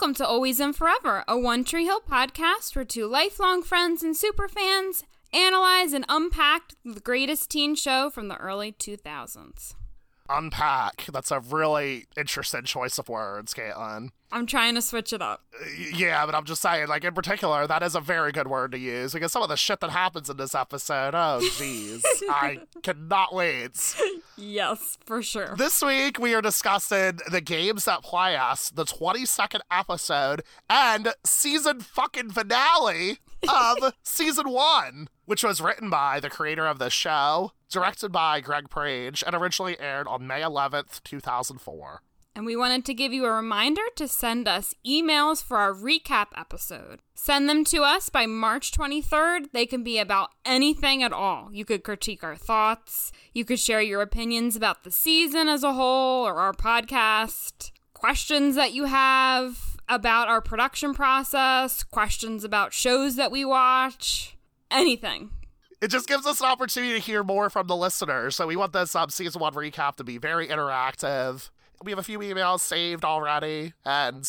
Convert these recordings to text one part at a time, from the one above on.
Welcome to Always and Forever, a One Tree Hill podcast where two lifelong friends and superfans analyze and unpack the greatest teen show from the early 2000s. Unpack. That's a really interesting choice of words, Caitlin. I'm trying to switch it up. Uh, yeah, but I'm just saying, like, in particular, that is a very good word to use because some of the shit that happens in this episode, oh, jeez. I cannot wait. Yes, for sure. This week, we are discussing the games that play us, the 22nd episode, and season fucking finale of season one, which was written by the creator of the show, directed by Greg Prange, and originally aired on May 11th, 2004. And we wanted to give you a reminder to send us emails for our recap episode. Send them to us by March 23rd. They can be about anything at all. You could critique our thoughts, you could share your opinions about the season as a whole or our podcast, questions that you have about our production process, questions about shows that we watch, anything. It just gives us an opportunity to hear more from the listeners. So we want this um, season one recap to be very interactive. We have a few emails saved already, and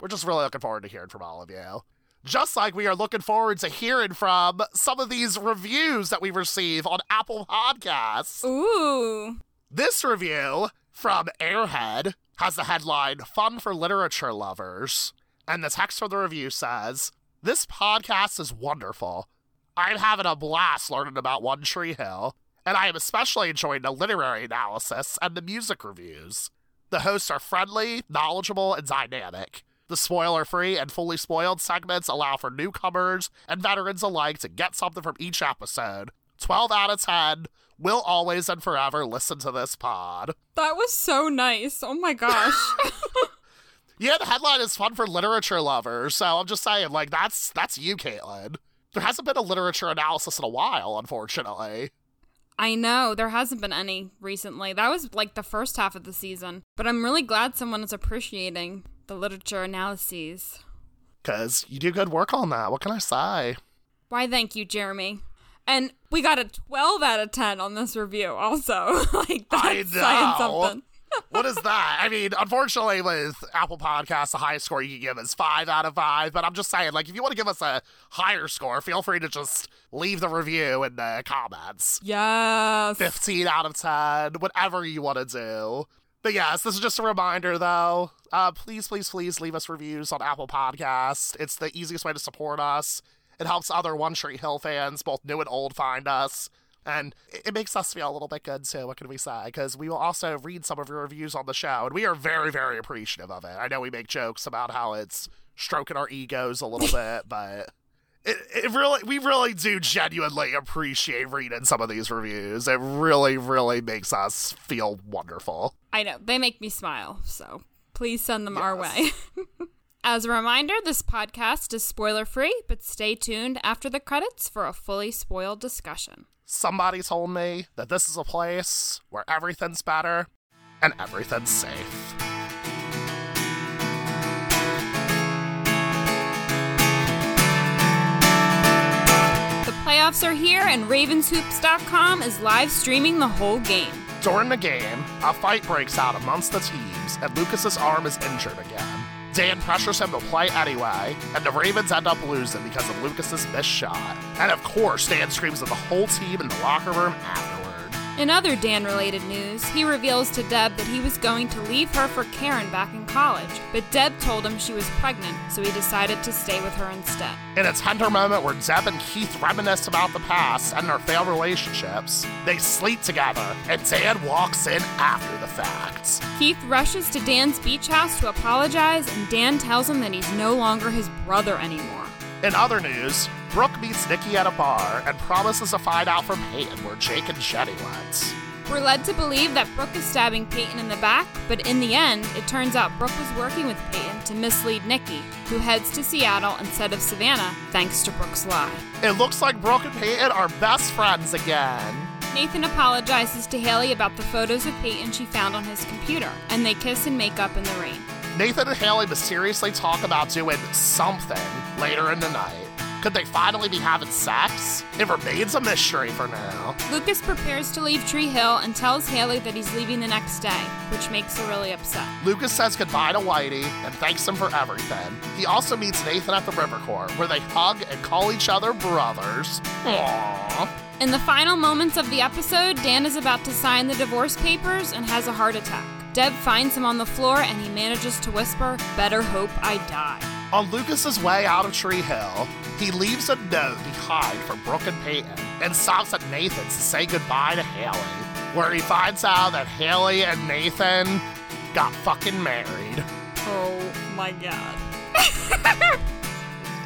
we're just really looking forward to hearing from all of you. Just like we are looking forward to hearing from some of these reviews that we receive on Apple Podcasts. Ooh. This review from Airhead has the headline Fun for Literature Lovers. And the text from the review says, This podcast is wonderful. I'm having a blast learning about One Tree Hill, and I am especially enjoying the literary analysis and the music reviews. The hosts are friendly, knowledgeable, and dynamic. The spoiler free and fully spoiled segments allow for newcomers and veterans alike to get something from each episode. 12 out of 10. Will always and forever listen to this pod. That was so nice. Oh my gosh. Yeah, the headline is fun for literature lovers, so I'm just saying, like, that's that's you, Caitlin. There hasn't been a literature analysis in a while, unfortunately. I know, there hasn't been any recently. That was like the first half of the season. But I'm really glad someone is appreciating the literature analyses. Because you do good work on that. What can I say? Why, thank you, Jeremy. And we got a 12 out of 10 on this review, also. like, that's saying something. what is that? I mean, unfortunately, with Apple Podcasts, the highest score you can give is five out of five. But I'm just saying, like, if you want to give us a higher score, feel free to just leave the review in the comments. Yes. 15 out of 10, whatever you want to do. But yes, this is just a reminder though. Uh, please, please, please leave us reviews on Apple Podcasts. It's the easiest way to support us. It helps other One Tree Hill fans, both new and old, find us. And it makes us feel a little bit good too. What can we say? Because we will also read some of your reviews on the show, and we are very, very appreciative of it. I know we make jokes about how it's stroking our egos a little bit, but it, it really, we really do genuinely appreciate reading some of these reviews. It really, really makes us feel wonderful. I know, they make me smile, so please send them our way. As a reminder, this podcast is spoiler free, but stay tuned after the credits for a fully spoiled discussion. Somebody told me that this is a place where everything's better and everything's safe. The playoffs are here, and RavensHoops.com is live streaming the whole game. During the game, a fight breaks out amongst the teams, and Lucas's arm is injured again. Dan pressures him to play anyway, and the Ravens end up losing because of Lucas's missed shot. And of course, Dan screams at the whole team in the locker room afterward. In other Dan related news, he reveals to Deb that he was going to leave her for Karen back in college, but Deb told him she was pregnant, so he decided to stay with her instead. In a tender moment where Deb and Keith reminisce about the past and their failed relationships, they sleep together, and Dan walks in after the fact. Keith rushes to Dan's beach house to apologize, and Dan tells him that he's no longer his brother anymore. In other news, Brooke meets Nikki at a bar and promises to find out from Peyton where Jake and Jenny went. We're led to believe that Brooke is stabbing Peyton in the back, but in the end, it turns out Brooke was working with Peyton to mislead Nikki, who heads to Seattle instead of Savannah thanks to Brooke's lie. It looks like Brooke and Peyton are best friends again. Nathan apologizes to Haley about the photos of Peyton she found on his computer, and they kiss and make up in the rain. Nathan and Haley mysteriously talk about doing something later in the night. Could they finally be having sex? It remains a mystery for now. Lucas prepares to leave Tree Hill and tells Haley that he's leaving the next day, which makes her really upset. Lucas says goodbye to Whitey and thanks him for everything. He also meets Nathan at the River Court, where they hug and call each other brothers. Aww. In the final moments of the episode, Dan is about to sign the divorce papers and has a heart attack. Deb finds him on the floor and he manages to whisper, Better hope I die. On Lucas's way out of Tree Hill, he leaves a note behind for Brooke and Peyton and stops at Nathan's to say goodbye to Haley, where he finds out that Haley and Nathan got fucking married. Oh my god.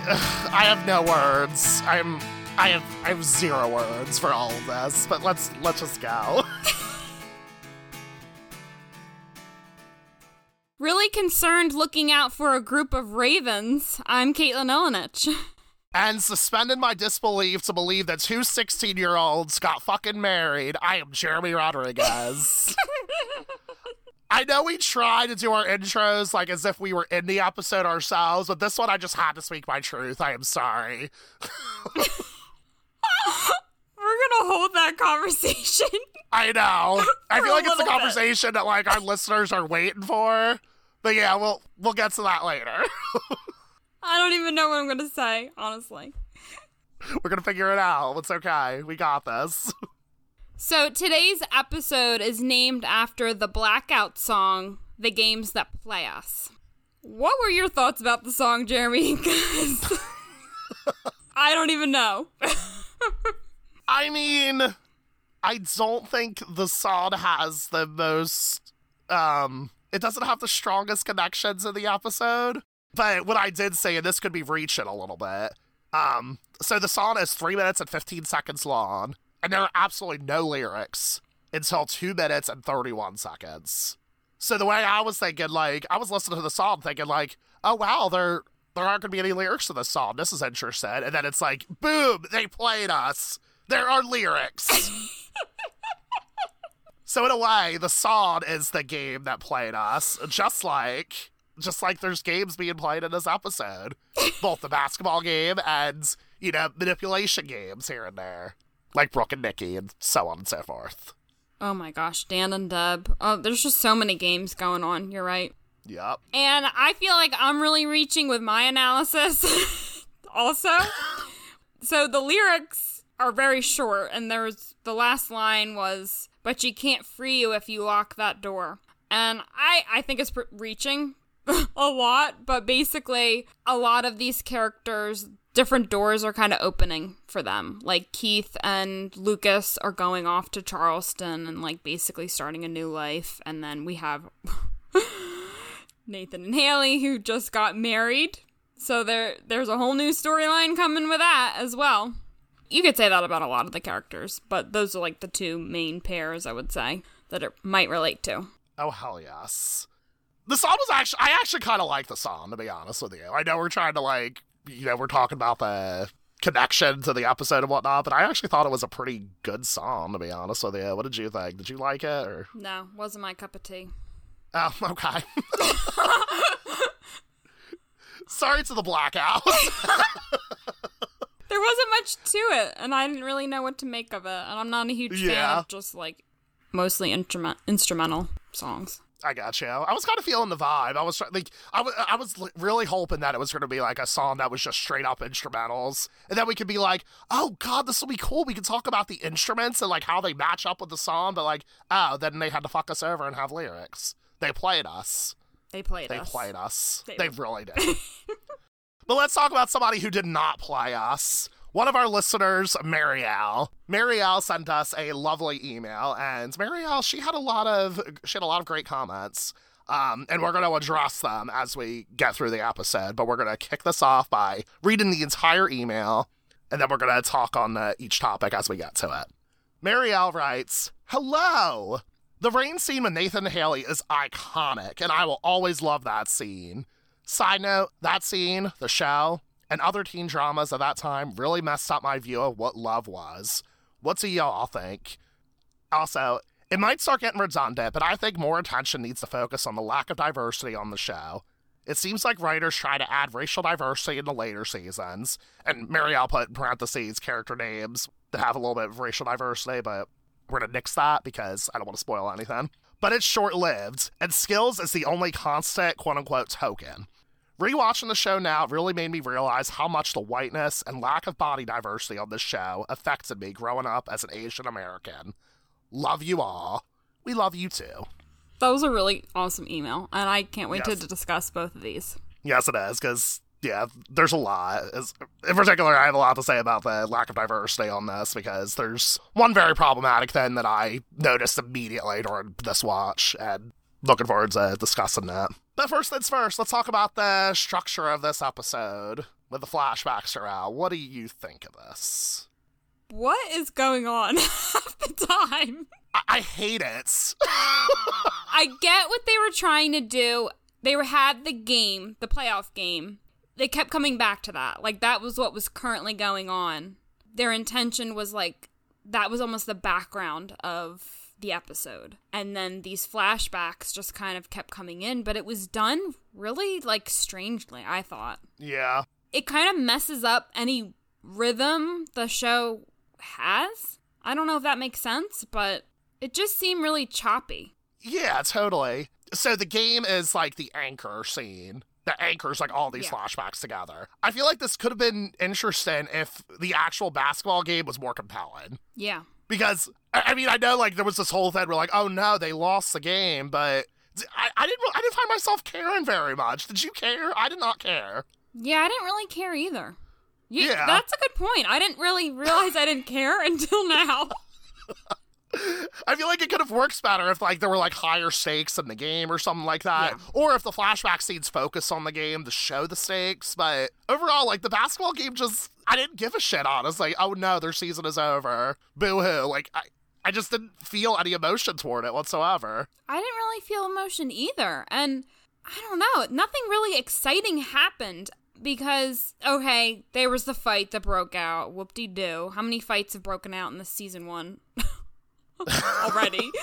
I have no words. I'm I have I have zero words for all of this, but let's let's just go. Really concerned looking out for a group of ravens, I'm Caitlin Ilinich. and suspended my disbelief to believe that two 16 year olds got fucking married. I am Jeremy Rodriguez. I know we try to do our intros like as if we were in the episode ourselves, but this one I just had to speak my truth. I am sorry. We're gonna hold that conversation. I know. I feel like it's a little bit. conversation that like our listeners are waiting for. But yeah, we'll we'll get to that later. I don't even know what I'm gonna say, honestly. We're gonna figure it out. It's okay. We got this. So today's episode is named after the Blackout song, The Games That Play Us. What were your thoughts about the song, Jeremy? I don't even know. I mean, I don't think the song has the most um it doesn't have the strongest connections in the episode. But what I did say, and this could be reaching a little bit, um, so the song is three minutes and fifteen seconds long, and there are absolutely no lyrics until two minutes and thirty-one seconds. So the way I was thinking, like, I was listening to the song thinking, like, oh wow, there there aren't gonna be any lyrics to this song. This is interesting. And then it's like, boom, they played us. There are lyrics. so in a way, the song is the game that played us, just like just like there's games being played in this episode. Both the basketball game and, you know, manipulation games here and there. Like Brooke and Nikki and so on and so forth. Oh my gosh, Dan and Deb. Oh, there's just so many games going on. You're right. Yep. And I feel like I'm really reaching with my analysis also. so the lyrics are very short, and there's the last line was, but she can't free you if you lock that door. And I, I think it's pr- reaching a lot, but basically, a lot of these characters, different doors are kind of opening for them. Like Keith and Lucas are going off to Charleston and, like, basically starting a new life. And then we have Nathan and Haley who just got married. So there there's a whole new storyline coming with that as well. You could say that about a lot of the characters, but those are like the two main pairs I would say that it might relate to. Oh hell yes. The song was actually I actually kind of like the song to be honest with you. I know we're trying to like you know we're talking about the connection to the episode and whatnot, but I actually thought it was a pretty good song to be honest with you. What did you think? Did you like it or? No, wasn't my cup of tea. Oh, okay. Sorry to the blackout. There wasn't much to it, and I didn't really know what to make of it. And I'm not a huge fan of just like mostly instrument instrumental songs. I got you. I was kind of feeling the vibe. I was like, I wa- I was really hoping that it was going to be like a song that was just straight up instrumentals, and then we could be like, "Oh God, this will be cool." We could talk about the instruments and like how they match up with the song. But like, oh, then they had to fuck us over and have lyrics. They played us. They played They us. played us. They- They, really did. but let's talk about somebody who did not play us. One of our listeners, Marielle. Marielle sent us a lovely email, and Marielle, she had a lot of she had a lot of great comments. Um, and we're going to address them as we get through the episode. But we're going to kick this off by reading the entire email, and then we're going to talk on uh, each topic as we get to it. Marielle writes, Hello! The rain scene with Nathan Haley is iconic, and I will always love that scene. Side note, that scene, the show, and other teen dramas of that time really messed up my view of what love was. What do y'all think? Also, it might start getting redundant, but I think more attention needs to focus on the lack of diversity on the show. It seems like writers try to add racial diversity in the later seasons, and Mary, I'll put in parentheses character names to have a little bit of racial diversity, but we're gonna nix that because I don't want to spoil anything. But it's short lived, and Skills is the only constant quote unquote token. Rewatching the show now really made me realize how much the whiteness and lack of body diversity on this show affected me growing up as an Asian American. Love you all. We love you too. That was a really awesome email, and I can't wait Yes. to discuss both of these. Yes, it is, because, yeah, there's a lot. In particular, I have a lot to say about the lack of diversity on this, because there's one very problematic thing that I noticed immediately during this watch, and looking forward to discussing that. But first things first, let's talk about the structure of this episode with the flashbacks around. What do you think of this? What is going on half the time? I, I hate it. I get what they were trying to do. They were had the game, the playoff game. They kept coming back to that. Like that was what was currently going on. Their intention was like that was almost the background of the episode. And then these flashbacks just kind of kept coming in, but it was done really like strangely, I thought. yeah. It kind of messes up any rhythm the show has. I don't know if that makes sense, but it just seemed really choppy. Yeah, totally. So the game is like the anchor scene that anchors like all these Yeah. flashbacks together. I feel like this could have been interesting if the actual basketball game was more compelling. Yeah. Because I mean, I know like there was this whole thing where like, oh no, they lost the game, but I, I didn't I didn't find myself caring very much. Did you care? I did not care. Yeah, I didn't really care either. You, Yeah. That's a good point. I didn't really realize I didn't care until now. I feel like it could have worked better if like there were like higher stakes in the game or something like that, Yeah. or if the flashback scenes focus on the game to show the stakes. But overall, like the basketball game, just I didn't give a shit on. It's like, oh no, their season is over. Boo hoo! Like I, I just didn't feel any emotion toward it whatsoever. I didn't really feel emotion either. And I don't know, nothing really exciting happened because, okay, there was the fight that broke out. Whoop de doo. How many fights have broken out in this season one already?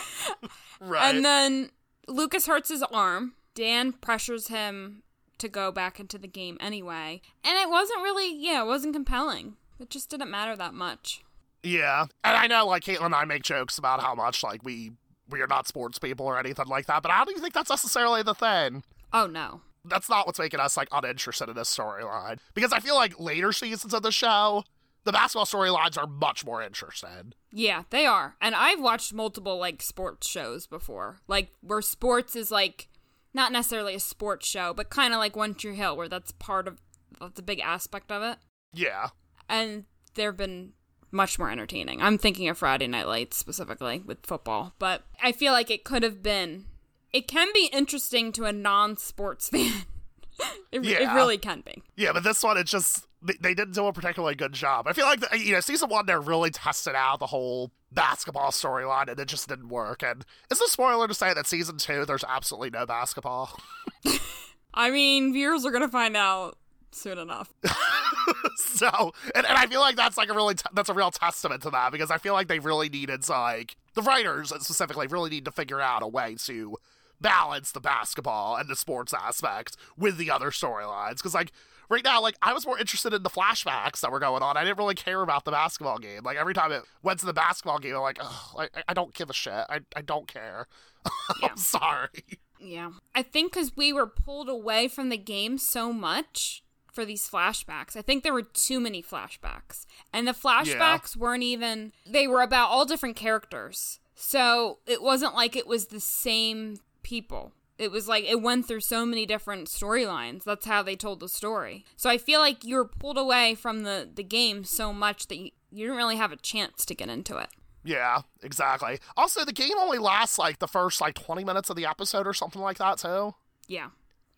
Right? And then Lucas hurts his arm. Dan pressures him to go back into the game anyway. And it wasn't really, yeah, it wasn't compelling. It just didn't matter that much. yeah, and I know like Caitlin and I make jokes about how much like we we are not sports people or anything like that, but I don't even think that's necessarily the thing. Oh, no. that's not what's making us like uninterested in this storyline. Because I feel like later seasons of the show, the basketball storylines are much more interesting. Yeah, they are. And I've watched multiple like sports shows before. Like where sports is like not necessarily a sports show, but kind of like One Tree Hill where that's part of that's a big aspect of it. Yeah. And they've been much more entertaining. I'm thinking of Friday Night Lights specifically with football, but I feel like it could have been it can be interesting to a non-sports fan. it, it really can be. Yeah, but this one, it just, they, they didn't do a particularly good job. I feel like, the, you know, season one, they're really tested out the whole basketball storyline, and it just didn't work. And it's a spoiler to say that season two, there's absolutely no basketball. I mean, viewers are going to find out soon enough. so and, and i feel like that's like a really t- that's a real testament to that because i feel like they really needed to like the writers specifically really need to figure out a way to balance the basketball and the sports aspect with the other storylines because like right now like i was more interested in the flashbacks that were going on i didn't really care about the basketball game like every time it went to the basketball game i'm like I, I don't give a shit i, I don't care Yeah. i'm sorry Yeah. I think because we were pulled away from the game so much for these flashbacks. I think there were too many flashbacks. And the flashbacks weren't even, they were about all different characters. So it wasn't like it was the same people. It was like it went through so many different storylines. That's how they told the story. So I feel like you were pulled away from the, the game so much that you, you didn't really have a chance to get into it. Yeah, exactly. Also, the game only lasts like the first like 20 minutes of the episode or something like that, too. Yeah.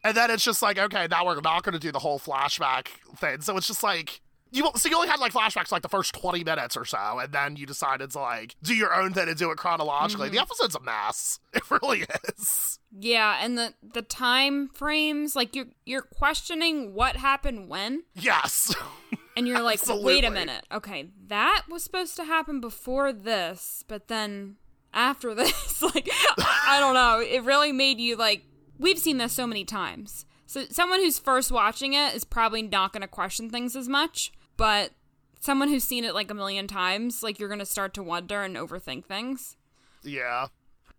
And then it's just like, okay, now we're not going to do the whole flashback thing. So it's just like, you so you only had like flashbacks like the first 20 minutes or so, and then you decided to like do your own thing and do it chronologically. Mm-hmm. The episode's a mess. It really is. Yeah, and the the time frames, like you're you're questioning what happened when, Yes. and you're like, wait a minute, okay, that was supposed to happen before this, but then after this, like I don't know, it really made you like we've seen this so many times. So someone who's first watching it is probably not going to question things as much, but someone who's seen it like a million times, like you're going to start to wonder and overthink things. Yeah.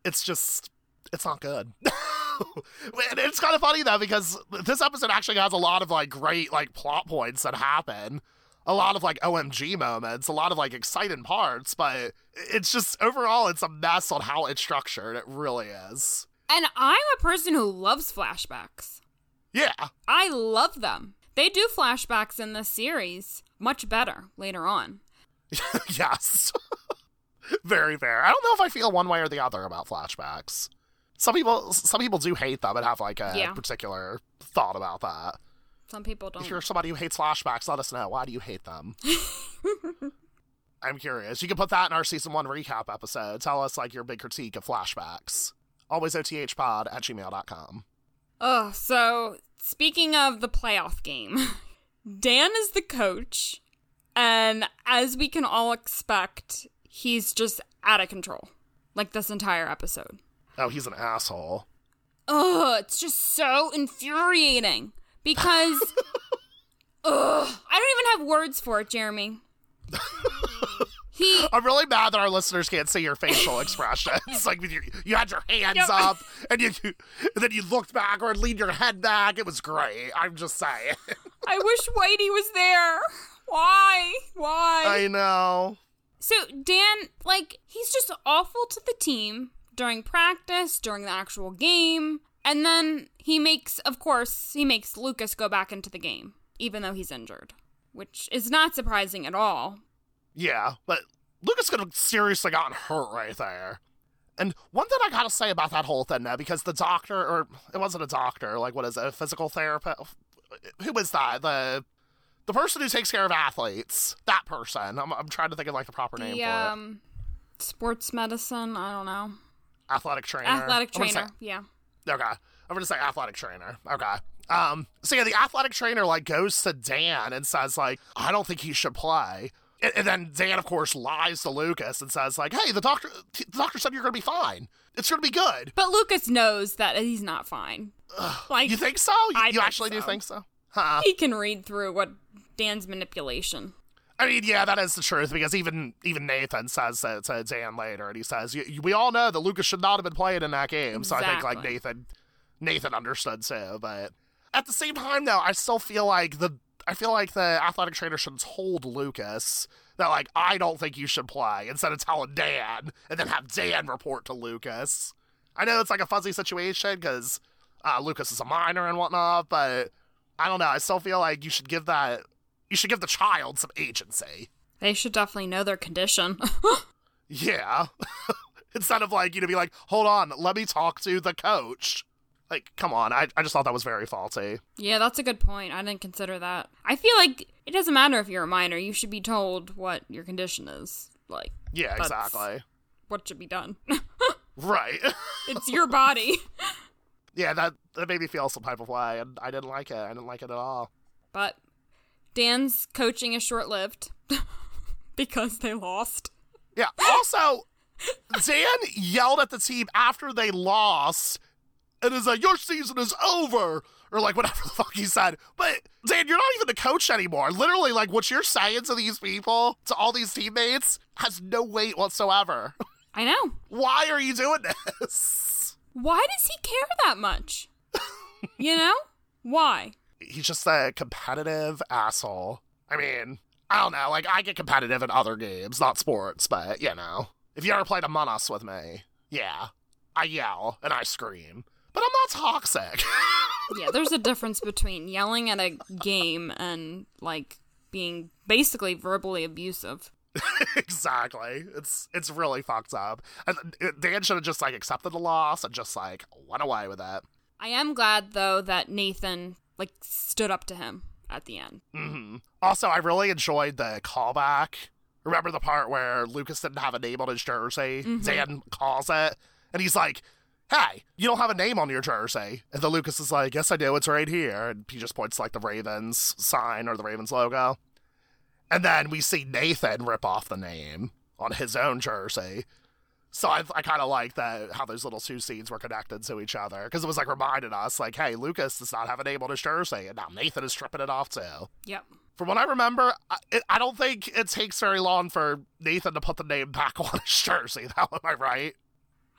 It's just, it's not good. and it's kind of funny though because this episode actually has a lot of like great like plot points that happen a lot of like omg moments a lot of like exciting parts but it's just overall it's a mess on how it's structured it really is And I'm a person who loves flashbacks. yeah I love them. They do flashbacks in this series much better later on. yes very fair i don't know if i feel one way or the other about flashbacks some people some people do hate them and have like a Yeah. particular thought about that Some people don't. If you're somebody who hates flashbacks, let us know. Why do you hate them? I'm curious. You can put that in our season one recap episode. Tell us like your big critique of flashbacks. Always othpod at gmail.com. Oh, so speaking of the playoff game, Dan is the coach, and as we can all expect, he's just out of control. Like this entire episode. Oh, he's an asshole. Ugh, it's just so infuriating because. Ugh, I don't even have words for it, Jeremy. He. I'm really mad that our listeners can't see your facial expressions. like your, you had your hands Yep. up and you, and then you looked backward, leaned your head back. It was great. I'm just saying. I wish Whitey was there. Why? Why? I know. So Dan, like, he's just awful to the team during practice, during the actual game, and then he makes, of course, he makes Lucas go back into the game, even though he's injured, which is not surprising at all. Yeah, but Lucas could have seriously gotten hurt right there. And one thing I gotta say about that whole thing now, because the doctor, or it wasn't a doctor, like what is it, a physical therapist? Who is that? The the person who takes care of athletes. That person. I'm, I'm trying to think of like the proper name The for um, sports medicine, I don't know, it. Athletic trainer. athletic I'm say- trainer, yeah. Okay. I'm gonna say athletic trainer. Okay. Um, so yeah, the athletic trainer like goes to Dan and says like, I don't think he should play. And, and then Dan, of course, lies to Lucas and says like, Hey, the doctor, the doctor said you're gonna be fine. It's gonna be good. But Lucas knows that he's not fine. like You think so? You, I you think actually do think so? Huh? he can read through what Dan's manipulation. I mean, yeah, that is the truth because even even Nathan says that to Dan later, and he says, "We all know that Lucas should not have been playing in that game." So I think like Nathan, Nathan understood too. But at the same time, though, I still feel like the I feel like the athletic trainer should have told Lucas that like I don't think you should play instead of telling Dan and then have Dan report to Lucas. I know it's like a fuzzy situation because uh, Lucas is a minor and whatnot, but I don't know. I still feel like you should give that you should give the child some agency. They should definitely know their condition. Yeah. Instead of like, you know, be like, hold on, let me talk to the coach. Like, come on. I, I just thought that was very faulty. Yeah, that's a good point. I didn't consider that. I feel like it doesn't matter if you're a minor. You should be told what your condition is. Like, Yeah, That's- exactly. what should be done. Right. it's your body. yeah, that, that made me feel some type of way, and I didn't like it. I didn't like it at all. But Dan's coaching is short lived because they lost. Yeah. Also, Dan yelled at the team after they lost and is like, your season is over. Or like whatever the fuck he said. But Dan, you're not even the coach anymore. Literally, like what you're saying to these people, to all these teammates, has no weight whatsoever. I know. Why are you doing this? Why does he care that much? you know? Why? He's just a competitive asshole. I mean, I don't know. Like, I get competitive in other games, not sports, but, you know. If you ever played Among Us with me, yeah, I yell and I scream. But I'm not toxic. Yeah, there's a difference between yelling at a game and, like, being basically verbally abusive. exactly. It's it's really fucked up. And uh, Dan should have just like accepted the loss and just like went away with it. I am glad, though, that Nathan, like, stood up to him at the end. hmm Also, I really enjoyed the callback. Remember the part where Lucas didn't have a name on his jersey? Dan calls it, and he's like, "Hey, you don't have a name on your jersey." And then Lucas is like, "Yes, I do. It's right here." And he just points to, like the Ravens sign or the Ravens logo. And then we see Nathan rip off the name on his own jersey. So I, I kind of like that how those little two scenes were connected to each other because it was like reminding us, like, hey, Lucas does not have a name on his jersey, and now Nathan is stripping it off too. Yep. From what I remember, I, it, I don't think it takes very long for Nathan to put the name back on his jersey. Now, am I right?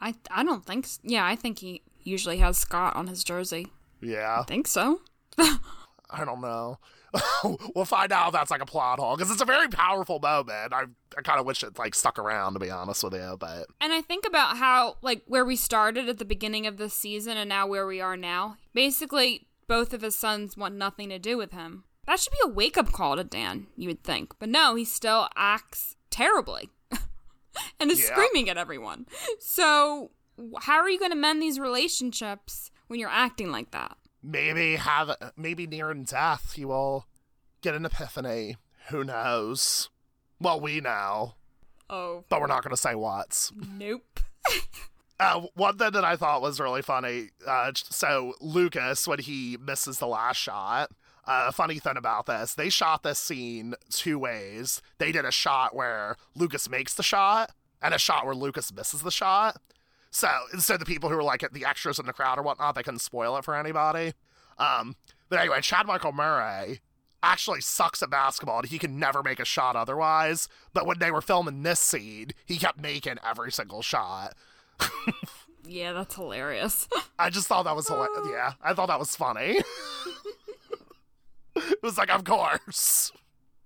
I I don't think. s Yeah, I think he usually has Scott on his jersey. Yeah, I think so. I don't know. we'll find out if that's like a plot hole because it's a very powerful moment. I I kind of wish it like stuck around to be honest with you, but And I think about how, like, where we started at the beginning of this season and now where we are now. Basically, both of his sons want nothing to do with him. That should be a wake up call to Dan, you would think. But no, he still acts terribly and is Yeah. screaming at everyone. So, how are you going to mend these relationships when you're acting like that? Maybe have maybe near death you will get an epiphany. Who knows? Well, we know, Oh, but we're not going to say what. nope. Uh, one thing that I thought was really funny. Uh, so Lucas, when he misses the last shot, uh, a funny thing about this, they shot this scene two ways. They did a shot where Lucas makes the shot, and a shot where Lucas misses the shot. So instead, the people who were like the extras in the crowd or whatnot, they couldn't spoil it for anybody. Um, but anyway, Chad Michael Murray actually sucks at basketball and he can never make a shot otherwise. But when they were filming this scene, he kept making every single shot. Yeah, that's hilarious. I just thought that was hilarious. Yeah, I thought that was funny. it was like, of course.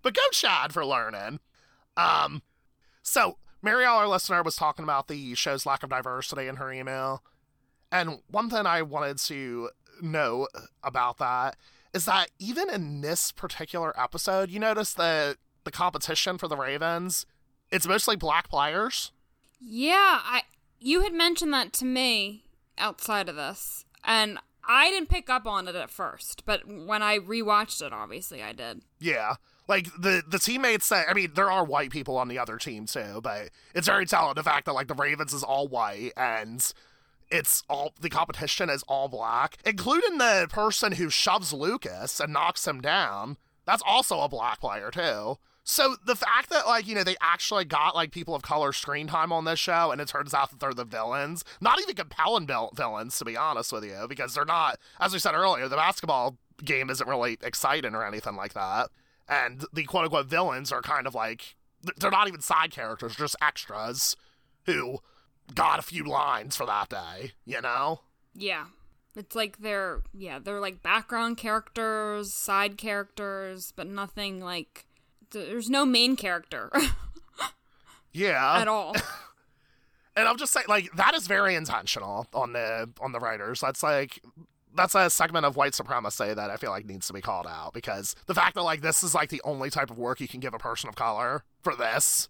But go Chad for learning. Um, so Marielle, our listener, was talking about the show's lack of diversity in her email. And one thing I wanted to know about that is that even in this particular episode, you notice that the competition for the Ravens, it's mostly black players. Yeah, I you had mentioned that to me outside of this, and I didn't pick up on it at first, but when I rewatched it, obviously I did. Yeah. Like the the teammates say I mean, there are white people on the other team too, but it's very telling the fact that like the Ravens is all white and it's all the competition is all black, including the person who shoves Lucas and knocks him down. That's also a black player too. So the fact that like you know they actually got like people of color screen time on this show, and it turns out that they're the villains, not even compelling vil- villains to be honest with you, because they're not. As we said earlier, the basketball game isn't really exciting or anything like that, and the quote unquote villains are kind of like they're not even side characters, just extras who got a few lines for that day, you know? Yeah. It's like they're yeah, they're like background characters, side characters, but nothing like there's no main character Yeah. at all. and I'm just saying, like that is very intentional on the on the writers. That's like that's a segment of white supremacy that I feel like needs to be called out because the fact that like this is like the only type of work you can give a person of color for this,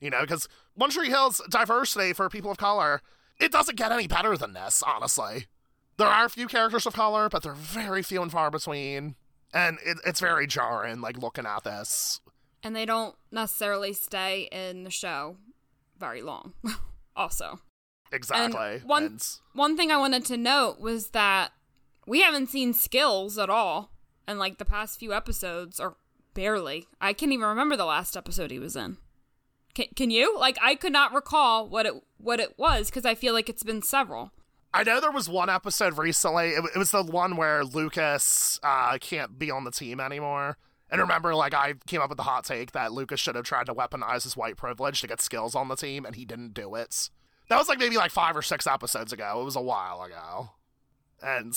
you know, because One Tree Hill's diversity for people of color, it doesn't get any better than this, honestly. There are a few characters of color, but they're very few and far between, and it, it's very jarring, like looking at this. and they don't necessarily stay in the show very long. also. Exactly. one- And- One thing I wanted to note was that we haven't seen skills at all in like the past few episodes, or barely. I can't even remember the last episode he was in. Can, can you? Like, I could not recall what it what it was because I feel like it's been several. I know there was one episode recently. It, it was the one where Lucas uh, can't be on the team anymore. And remember, like, I came up with the hot take that Lucas should have tried to weaponize his white privilege to get skills on the team, and he didn't do it. That was like maybe like five or six episodes ago. It was a while ago. And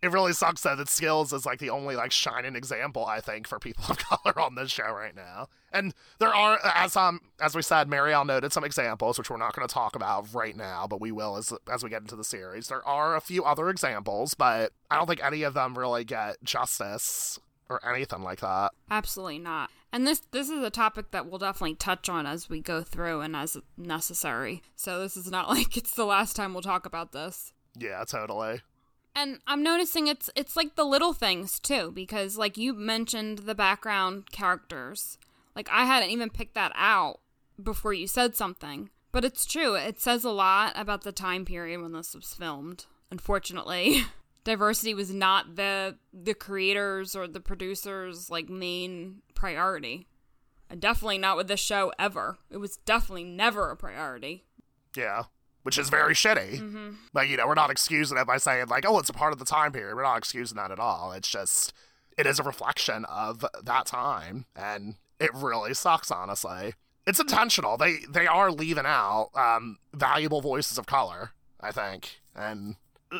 it really sucks that that skills is like the only like shining example I think for people of color on this show right now. And there are as um as we said, Marielle noted some examples which we're not going to talk about right now, but we will as as we get into the series. There are a few other examples, but I don't think any of them really get justice or anything like that. Absolutely not. And this this is a topic that we'll definitely touch on as we go through and as necessary. So this is not like it's the last time we'll talk about this. Yeah, totally. And I'm noticing it's it's like the little things too because like you mentioned the background characters. Like I hadn't even picked that out before you said something. But it's true. It says a lot about the time period when this was filmed. Unfortunately, diversity was not the the creators or the producers like main priority. And definitely not with this show ever. It was definitely never a priority. Yeah. Which is very shitty. hmm But, you know, we're not excusing it by saying, like, oh, it's a part of the time period. We're not excusing that at all. It's just, it is a reflection of that time. And it really sucks, honestly. It's intentional. They they are leaving out um, valuable voices of color, I think. And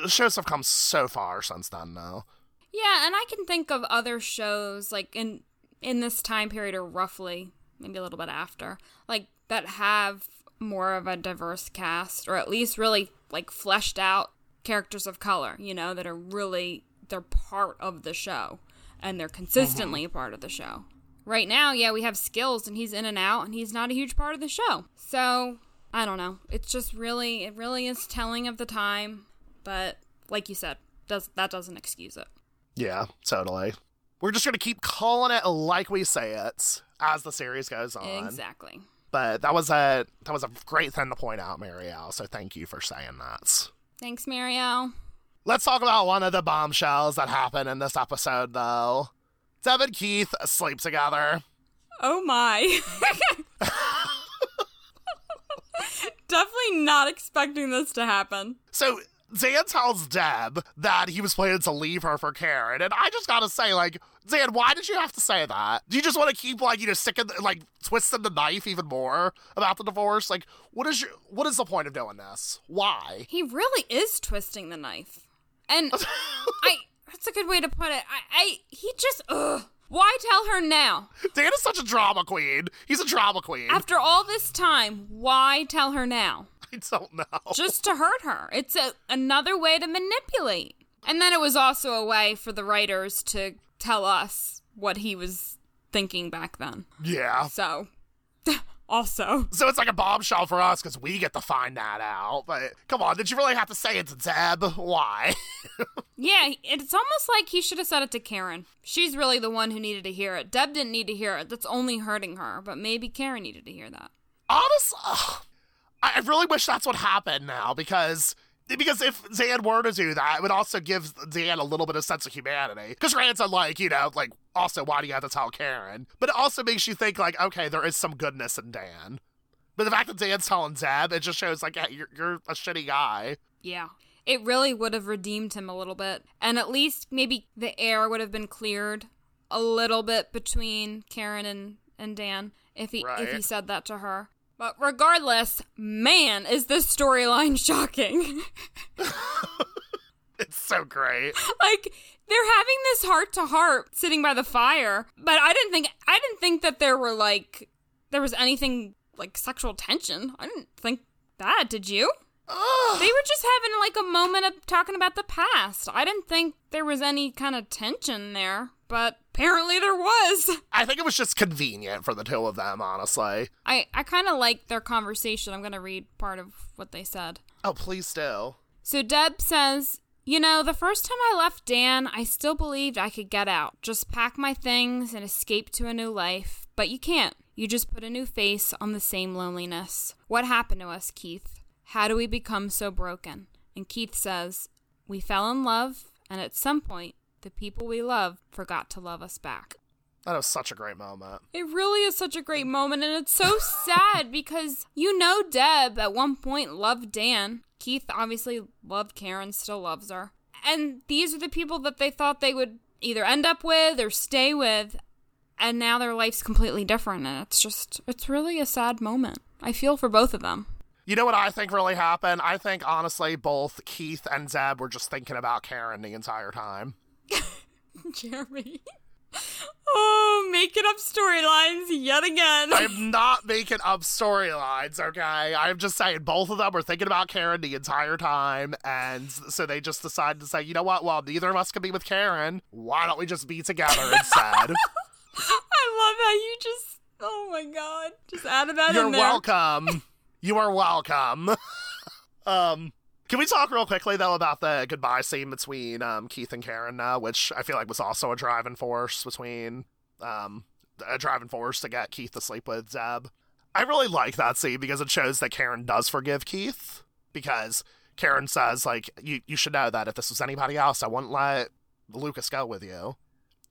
shows have come so far since then, though. Yeah, and I can think of other shows like in in this time period or roughly maybe a little bit after, like that have more of a diverse cast or at least really like fleshed out characters of color, you know, that are really they're part of the show and they're consistently mm-hmm. a part of the show. Right now, yeah, we have skills and he's in and out and he's not a huge part of the show. So, I don't know. It's just really it really is telling of the time, but like you said, does that doesn't excuse it. Yeah, totally. We're just going to keep calling it like we say it as the series goes on. Exactly. But that was a that was a great thing to point out, Marielle. So thank you for saying that. Thanks, Marielle. Let's talk about one of the bombshells that happened in this episode, though. Deb and Keith sleep together. Oh my. Definitely not expecting this to happen. So Dan tells Deb that he was planning to leave her for Karen, and I just gotta say, like, Dan, why did you have to say that? Do you just want to keep like you know sticking like twisting the knife even more about the divorce? Like, what is your what is the point of doing this? Why? He really is twisting the knife. And I that's a good way to put it. I, I he just ugh. Why tell her now? Dan is such a drama queen. He's a drama queen. After all this time, why tell her now? I don't know. Just to hurt her. It's a, another way to manipulate. And then it was also a way for the writers to tell us what he was thinking back then. Yeah. So, also. So it's like a bombshell for us because we get to find that out. But come on, did you really have to say it to Deb? Why? Yeah, it's almost like he should have said it to Karen. She's really the one who needed to hear it. Deb didn't need to hear it. That's only hurting her. But maybe Karen needed to hear that. Honestly, I really wish that's what happened now because. Because if Dan were to do that, it would also give Dan a little bit of sense of humanity. Because Rand's like, you know, like, also, why do you have to tell Karen? But it also makes you think, like, okay, there is some goodness in Dan. But the fact that Dan's telling Deb, it just shows, like, yeah, you're, you're a shitty guy. Yeah. It really would have redeemed him a little bit. And at least maybe the air would have been cleared a little bit between Karen and, and Dan if he if he said that to her. But regardless, man, is this storyline shocking. It's so great. like they're having this heart to heart sitting by the fire but i didn't think i didn't think that there were like there was anything like sexual tension i didn't think that did you Ugh. they were just having like a moment of talking about the past i didn't think there was any kind of tension there but apparently there was I think it was just convenient for the two of them, honestly. i i kind of like their conversation i'm gonna read part of what they said Oh, please do. So Deb says, You know, the first time I left Dan, I still believed I could get out, just pack my things and escape to a new life. But you can't. You just put a new face on the same loneliness. What happened to us, Keith? How do we become so broken? And Keith says, We fell in love, and at some point, the people we love forgot to love us back. That was such a great moment. It really is such a great moment, and it's so sad because you know Deb at one point loved Dan. Keith obviously loved Karen, still loves her. And these are the people that they thought they would either end up with or stay with, and now their life's completely different, and it's just, it's really a sad moment. I feel for both of them. You know what I think really happened? I think, honestly, both Keith and Deb were just thinking about Karen the entire time. Jeremy. Oh, making up storylines yet again. I'm not making up storylines, okay? I'm just saying both of them were thinking about Karen the entire time, and so they just decided to say, you know what? Well, neither of us can be with Karen. Why don't we just be together instead? I love how you just, oh my god, just added that You're in there. welcome. you are welcome. um, can we talk real quickly though about the goodbye scene between um, Keith and Karen now, which I feel like was also a driving force between um, a driving force to get Keith to sleep with Deb. I really like that scene because it shows that Karen does forgive Keith because Karen says like you you should know that if this was anybody else, I wouldn't let Lucas go with you.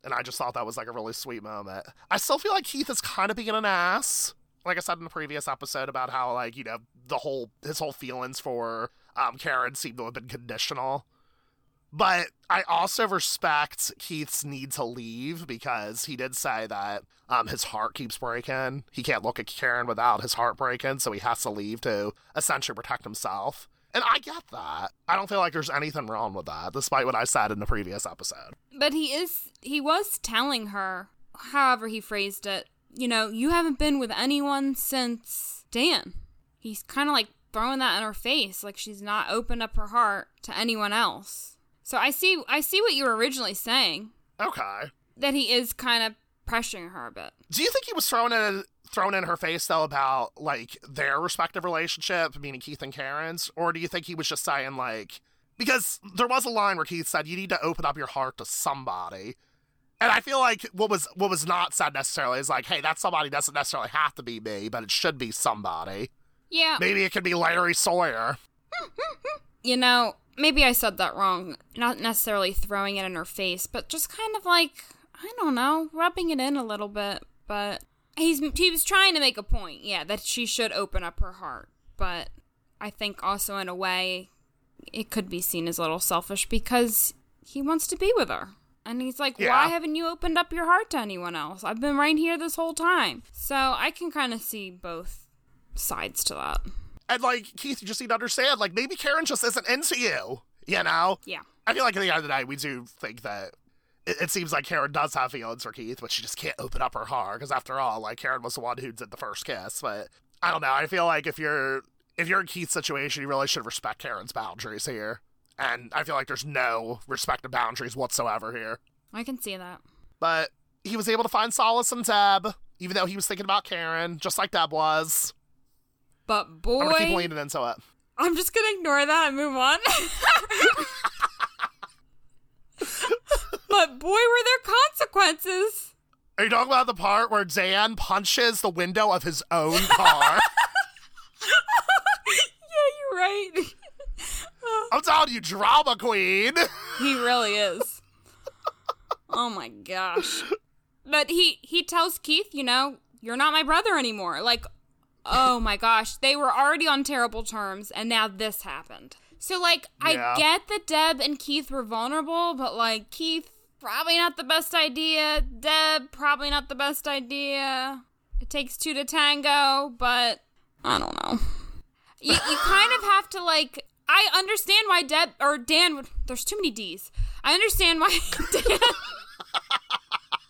And I just thought that was like a really sweet moment. I still feel like Keith is kind of being an ass. Like I said in the previous episode about how like, you know, the whole his whole feelings for um, Karen seemed to have been conditional. But I also respect Keith's need to leave because he did say that um, his heart keeps breaking. He can't look at Karen without his heart breaking, so he has to leave to essentially protect himself. And I get that. I don't feel like there's anything wrong with that, despite what I said in the previous episode. But he is he was telling her, however he phrased it, you know, you haven't been with anyone since Dan. He's kind of like throwing that in her face, like she's not opened up her heart to anyone else. So I see I see what you were originally saying. Okay. That he is kind of pressuring her a bit. Do you think he was throwing in thrown in her face though about like their respective relationship, meaning Keith and Karen's, or do you think he was just saying like because there was a line where Keith said you need to open up your heart to somebody. And I feel like what was what was not said necessarily is like, hey, that somebody doesn't necessarily have to be me, but it should be somebody. Yeah. Maybe it could be Larry Sawyer. you know, maybe I said that wrong. Not necessarily throwing it in her face, but just kind of like I don't know, rubbing it in a little bit. But he's he was trying to make a point, yeah, that she should open up her heart. But I think also in a way, it could be seen as a little selfish because he wants to be with her. And he's like, Yeah. why haven't you opened up your heart to anyone else? I've been right here this whole time. So I can kind of see both sides to that. And like Keith, you just need to understand, like maybe Karen just isn't into you. You know? Yeah. I feel like at the end of the day, we do think that it, it seems like Karen does have feelings for Keith, but she just can't open up her heart because after all, like Karen was the one who did the first kiss. But I don't know. I feel like if you're if you're in Keith's situation, you really should respect Karen's boundaries here. And I feel like there's no respect of boundaries whatsoever here. I can see that. But he was able to find solace in Deb, even though he was thinking about Karen, just like Deb was. But boy, I'm gonna keep leaning into it. I'm just gonna ignore that and move on. but boy, were there consequences. Are you talking about the part where Dan punches the window of his own car? yeah, you're right. I'm telling you, drama queen. he really is. Oh my gosh. But he he tells Keith, you know, you're not my brother anymore. Like, oh my gosh, they were already on terrible terms, and now this happened. So like, Yeah. I get that Deb and Keith were vulnerable, but like Keith probably not the best idea. Deb probably not the best idea. It takes two to tango, but I don't know. You, you kind of have to like. I understand why Deb or Dan would. There's too many D's. I understand why Dan.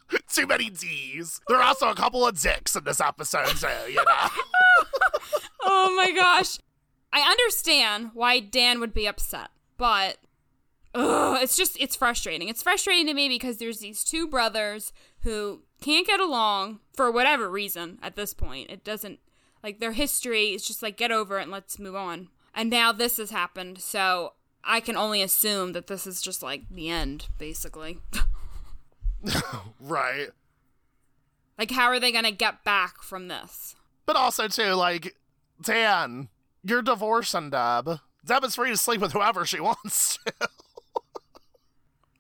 Too many D's. There are also a couple of dicks in this episode, so, you know? oh my gosh. I understand why Dan would be upset, but ugh, it's just it's frustrating. It's frustrating to me because there's these two brothers who can't get along for whatever reason at this point. It doesn't like their history is just like get over it and let's move on. And now this has happened, so I can only assume that this is just like the end, basically. right. like how are they gonna get back from this? But also, too, like, Dan, you're divorcing Deb. Deb is free to sleep with whoever she wants to.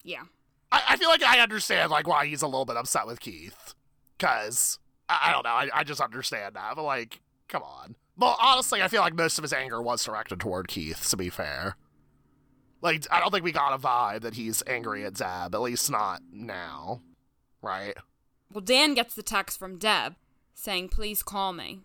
Yeah. I, I feel like I understand, like, why he's a little bit upset with Keith. Because, I, I don't know, I, I just understand that. But, like, come on. Well, honestly, I feel like most of his anger was directed toward Keith, to be fair. Like, I don't think we got a vibe that he's angry at Deb, at least not now. Right? Well, Dan gets the text from Deb saying, please call me.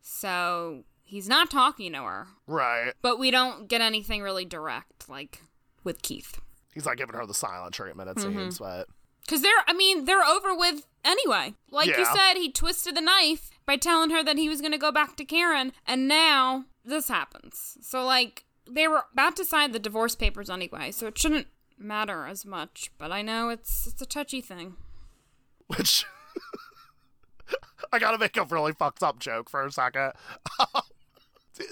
So he's not talking to her, Right. but we don't get anything really direct, like with Keith. He's not giving her the silent treatment, it Mm-hmm. seems, but. Because they're, I mean, they're over with anyway. Like you said, he twisted the knife by telling her that he was going to go back to Karen, and now this happens. So, like, they were about to sign the divorce papers anyway, so it shouldn't matter as much. But I know it's it's a touchy thing. Which. I gotta make a really fucked up joke for a second.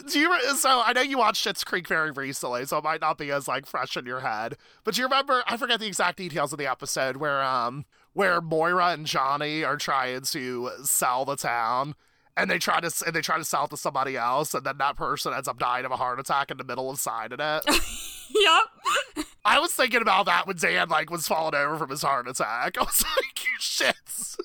Do you so I know you watched Schitt's Creek very recently, so it might not be as like fresh in your head. But do you remember? I forget the exact details of the episode where um where Moira and Johnny are trying to sell the town, and they try to and they try to sell it to somebody else, and then that person ends up dying of a heart attack in the middle of signing it. Yep. I was thinking about that when Dan like was falling over from his heart attack. I was like, you shits.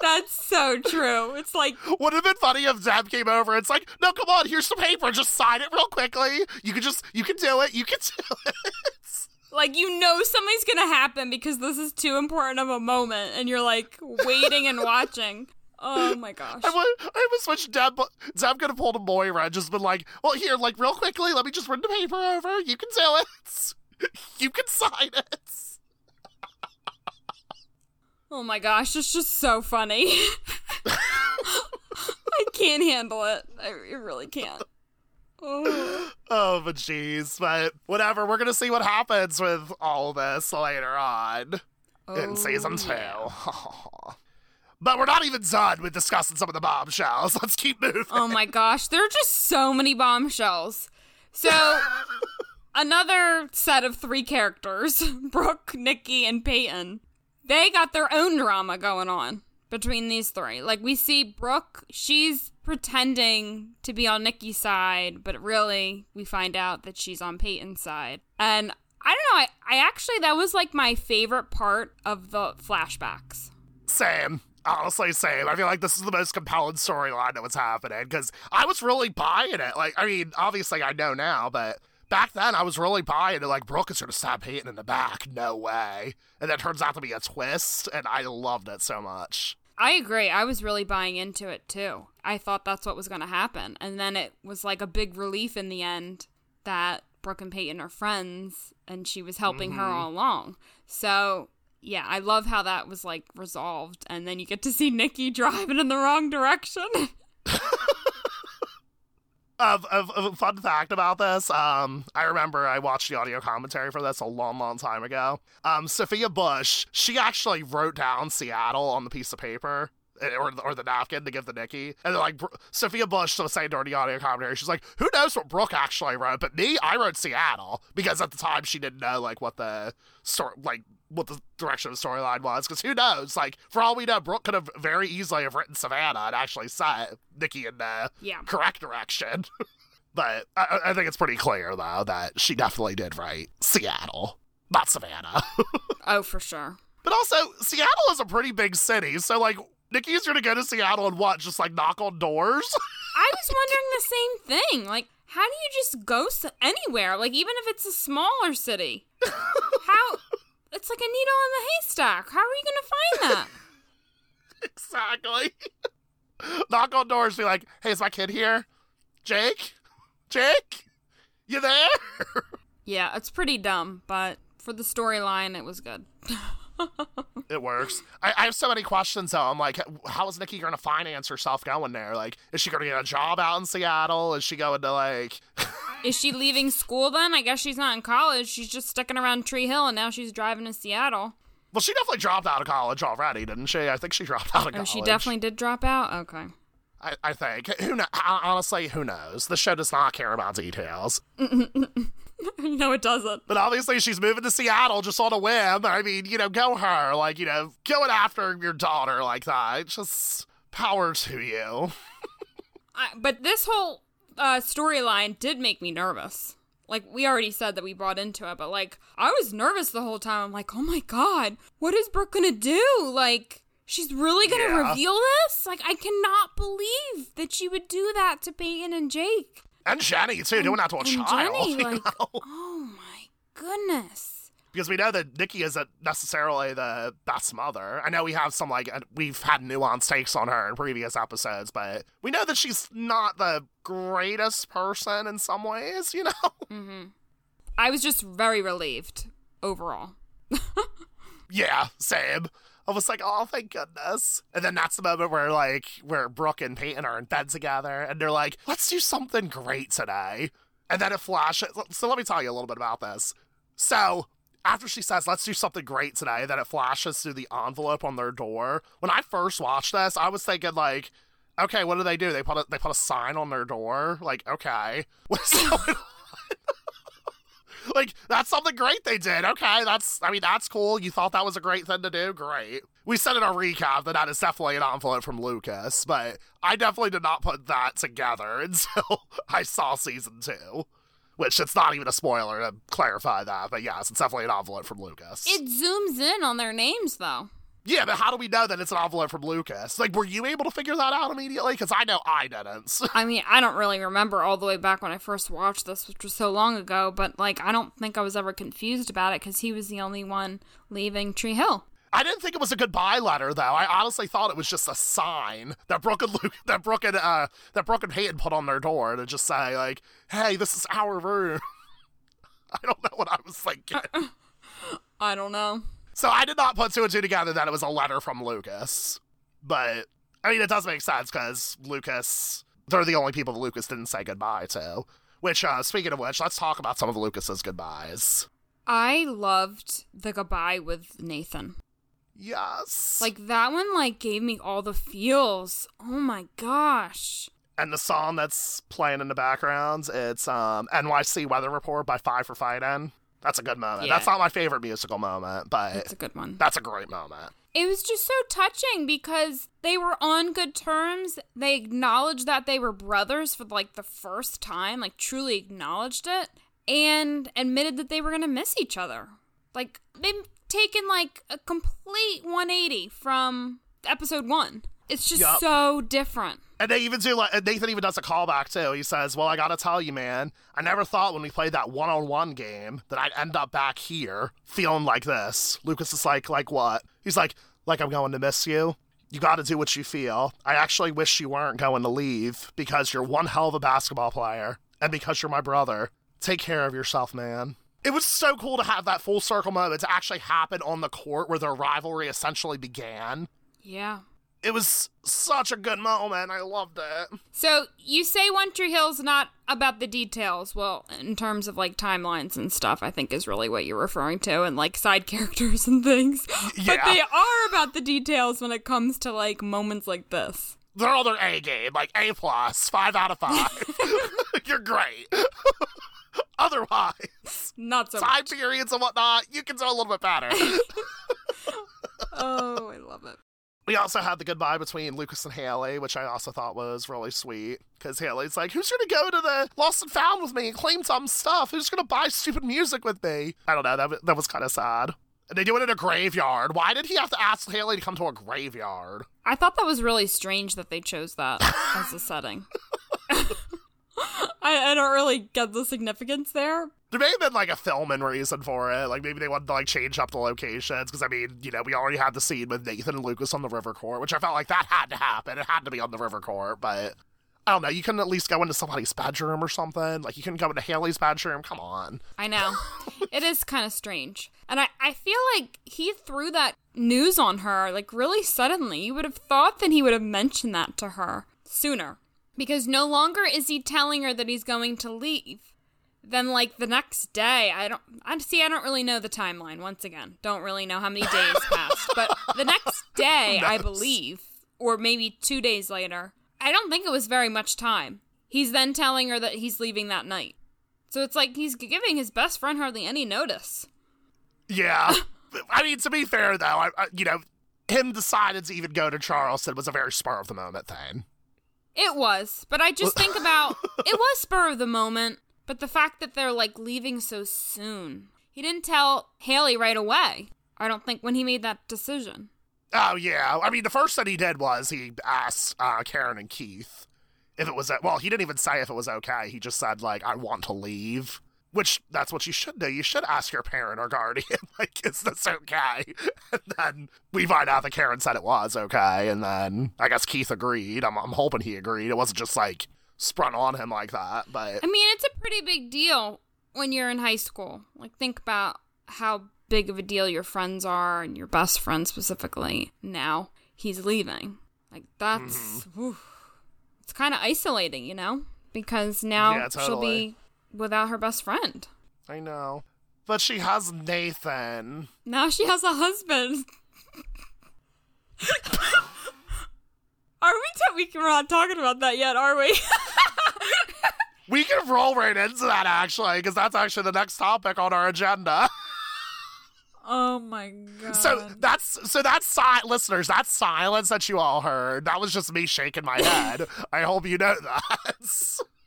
That's so true. It's like Would have been funny if Zeb came over. It's like, no, come on, here's some paper. Just sign it real quickly. You can just, you can do it. You can do it. like you know something's gonna happen because this is too important of a moment, and you're like waiting and watching. Oh my gosh. I would, I would switch Deb. Zeb could have pulled a Moira and just been like, well, here, like, real quickly, let me just run the paper over. You can do it. You can sign it. Oh my gosh, it's just so funny. I can't handle it. I really can't. Oh. oh, but jeez. But whatever, we're going to see what happens with all this later on oh, in season two. Yeah. But we're not even done with discussing some of the bombshells. Let's keep moving. Oh my gosh, there are just so many bombshells. So, another set of three characters Brooke, Nikki, and Peyton. They got their own drama going on between these three. Like, we see Brooke, she's pretending to be on Nikki's side, but really, we find out that she's on Peyton's side. And I don't know, I, I actually, that was like my favorite part of the flashbacks. Same honestly same. I feel like this is the most compelling storyline that was happening because I was really buying it. Like, I mean, obviously I know now, but back then I was really buying it. Like, Brooke is going to stab Peyton in the back. No way. And that turns out to be a twist, and I loved it so much. I agree. I was really buying into it too. I thought that's what was going to happen. And then it was like a big relief in the end that Brooke and Peyton are friends and she was helping mm-hmm. her all along. So yeah, I love how that was like resolved, and then you get to see Nikki driving in the wrong direction. Of, of, of, fun fact about this, um, I remember I watched the audio commentary for this a long, long time ago. Um, Sophia Bush, she actually wrote down Seattle on the piece of paper Eh, or, or the napkin to give the Nikki. And then, like, Sophia Bush was saying during the audio commentary, she's like, who knows what Brooke actually wrote? But me, I wrote Seattle because at the time she didn't know, like, what the story, like, what the direction of the storyline was. Because who knows? Like, for all we know, Brooke could have very easily have written Savannah and actually set Nikki in the yeah. correct direction. but I, I think it's pretty clear, though, that she definitely did write Seattle, not Savannah. oh, for sure. But also, Seattle is a pretty big city, so like Nikki's gonna go to Seattle and what? Just like knock on doors? I was wondering the same thing. Like, how do you just go anywhere? Like, even if it's a smaller city, how? It's like a needle in the haystack. How are you gonna find that? exactly. knock on doors, be like, "Hey, is my kid here? Jake? Jake? You there?" yeah, it's pretty dumb, but for the storyline, it was good. it works. I, I, have so many questions though. I'm like, how is Nikki going to finance herself going there? Like, is she going to get a job out in Seattle? Is she going to like? is she leaving school then? I guess she's not in college. She's just sticking around Tree Hill, and now she's driving to Seattle. Well, she definitely dropped out of college already, didn't she? I think she dropped out of college. Oh, she definitely did drop out. Okay. I, I think. Who know? Honestly, who knows? The show does not care about details. no, it doesn't. But obviously, she's moving to Seattle just on a whim. I mean, you know, go her. Like, you know, going after your daughter like that. Just power to you. I, but this whole uh, storyline did make me nervous. Like, we already said that we bought into it, but like, I was nervous the whole time. I'm like, oh my God, what is Brooke gonna do? Like, she's really gonna yeah. reveal this? Like, I cannot believe that she would do that to Peyton and Jake. And Jenny too, doing that to a child. Jenny, like, know? oh my goodness. Because we know that Nikki isn't necessarily the best mother. I know we have some like we've had nuanced takes on her in previous episodes, but we know that she's not the greatest person in some ways. You know. Mm-hmm. I was just very relieved overall. yeah, same. I was like, oh, thank goodness. And then that's the moment where like where Brooke and Peyton are in bed together, and they're like, let's do something great today. And then it flashes. So let me tell you a little bit about this. So after she says, let's do something great today, then it flashes through the envelope on their door. When I first watched this, I was thinking like, okay, what do they do? They put a they put a sign on their door. Like, okay, what's going on? like that's something great they did. Okay, that's I mean that's cool. You thought that was a great thing to do. Great. We said in our recap that that is definitely an envelope from Lucas, but I definitely did not put that together until I saw season two. Which it's not even a spoiler to clarify that, but yes, it's definitely an envelope from Lucas. It zooms in on their names though. Yeah, but how do we know that it's an envelope from Lucas? Like, were you able to figure that out immediately? Because I know I didn't. I mean, I don't really remember all the way back when I first watched this, which was so long ago, but like, I don't think I was ever confused about it because he was the only one leaving Tree Hill. I didn't think it was a goodbye letter, though. I honestly thought it was just a sign that Brooke and Luke, that Brooke and uh, that Brooke and Peyton put on their door to just say like, "Hey, this is our room." I don't know what I was thinking. I don't know. So I did not put two and two together that it was a letter from Lucas. But I mean, it does make sense because Lucas, they're the only people that Lucas didn't say goodbye to. Which, uh, speaking of which, let's talk about some of Lucas's goodbyes. I loved the goodbye with Nathan. Yes. Like that one like gave me all the feels. Oh my gosh. and the song that's playing in the background, it's um, NYC Weather Report by Five for Fighting. That's a good moment. Yeah. That's not my favorite musical moment, but That's a good one. that's a great moment. It was just so touching because they were on good terms. They acknowledged that they were brothers for like the first time, like truly acknowledged it, and admitted that they were going to miss each other. Like they've taken like a complete 180 from episode 1. It's just Yup. so different. And they even do like Nathan even does a callback too. He says, "Well, I gotta tell you, man, I never thought when we played that one-on-one game that I'd end up back here feeling like this." Lucas is like, "Like what?" He's like, "Like I'm going to miss you." You got to do what you feel. I actually wish you weren't going to leave because you're one hell of a basketball player and because you're my brother. Take care of yourself, man. It was so cool to have that full circle moment to actually happen on the court where their rivalry essentially began. Yeah. It was such a good moment. I loved it. So you say One Tree Hill's not about the details. Well, in terms of like timelines and stuff, I think is really what you're referring to, and like side characters and things. But they are about the details when it comes to like moments like this. They're all their A game, like A plus, five out of five. You're great. Otherwise, Not so. time periods and whatnot, you can do a little bit better. oh, I love it. We also had the goodbye between Lucas and Haley, which I also thought was really sweet. Because Haley's like, who's going to go to the Lost and Found with me and claim some stuff? Who's going to buy stupid music with me? I don't know. That, that was kind of sad. And they do it in a graveyard. Why did he have to ask Haley to come to a graveyard? I thought that was really strange that they chose that as a setting. I, I don't really get the significance there. There may have been like a filming reason for it. Like maybe they wanted to like change up the locations because I mean, you know, we already had the scene with Nathan and Lucas on the river court, which I felt like that had to happen. It had to be on the river court, but I don't know. You couldn't at least go into somebody's bedroom or something. Like you couldn't go into Haley's bedroom. Come on. I know. it is kind of strange. And I, I feel like he threw that news on her like really suddenly. You would have thought that he would have mentioned that to her sooner. Because no longer is he telling her that he's going to leave. Then like the next day, I don't I see I don't really know the timeline once again. Don't really know how many days passed. But the next day, I believe, or maybe 2 days later, I don't think it was very much time. He's then telling her that he's leaving that night. So it's like he's giving his best friend hardly any notice. Yeah. I mean, to be fair though, I, I, you know, him decided to even go to Charleston was a very spur of the moment thing. It was, but I just think about it was spur of the moment, but the fact that they're like leaving so soon. He didn't tell Haley right away. I don't think when he made that decision. Oh yeah, I mean the first thing he did was he asked uh, Karen and Keith if it was well. He didn't even say if it was okay. He just said like I want to leave, which that's what you should do. You should ask your parent or guardian like is this okay? And then we find out that Karen said it was okay, and then I guess Keith agreed. I'm I'm hoping he agreed. It wasn't just like sprung on him like that, but I mean, it's a pretty big deal when you're in high school. Like, think about how big of a deal your friends are and your best friend specifically. Now he's leaving. Like, that's. Mm-hmm. whew. it's kind of isolating, you know? Because now Yeah, she'll be without her best friend. I know. But she has Nathan. Now she has a husband. are we? T- we we're not talking about that yet, are we? We can roll right into that actually, because that's actually the next topic on our agenda. oh my god. So that's so that's si- listeners. That silence that you all heard. That was just me shaking my head. I hope you know that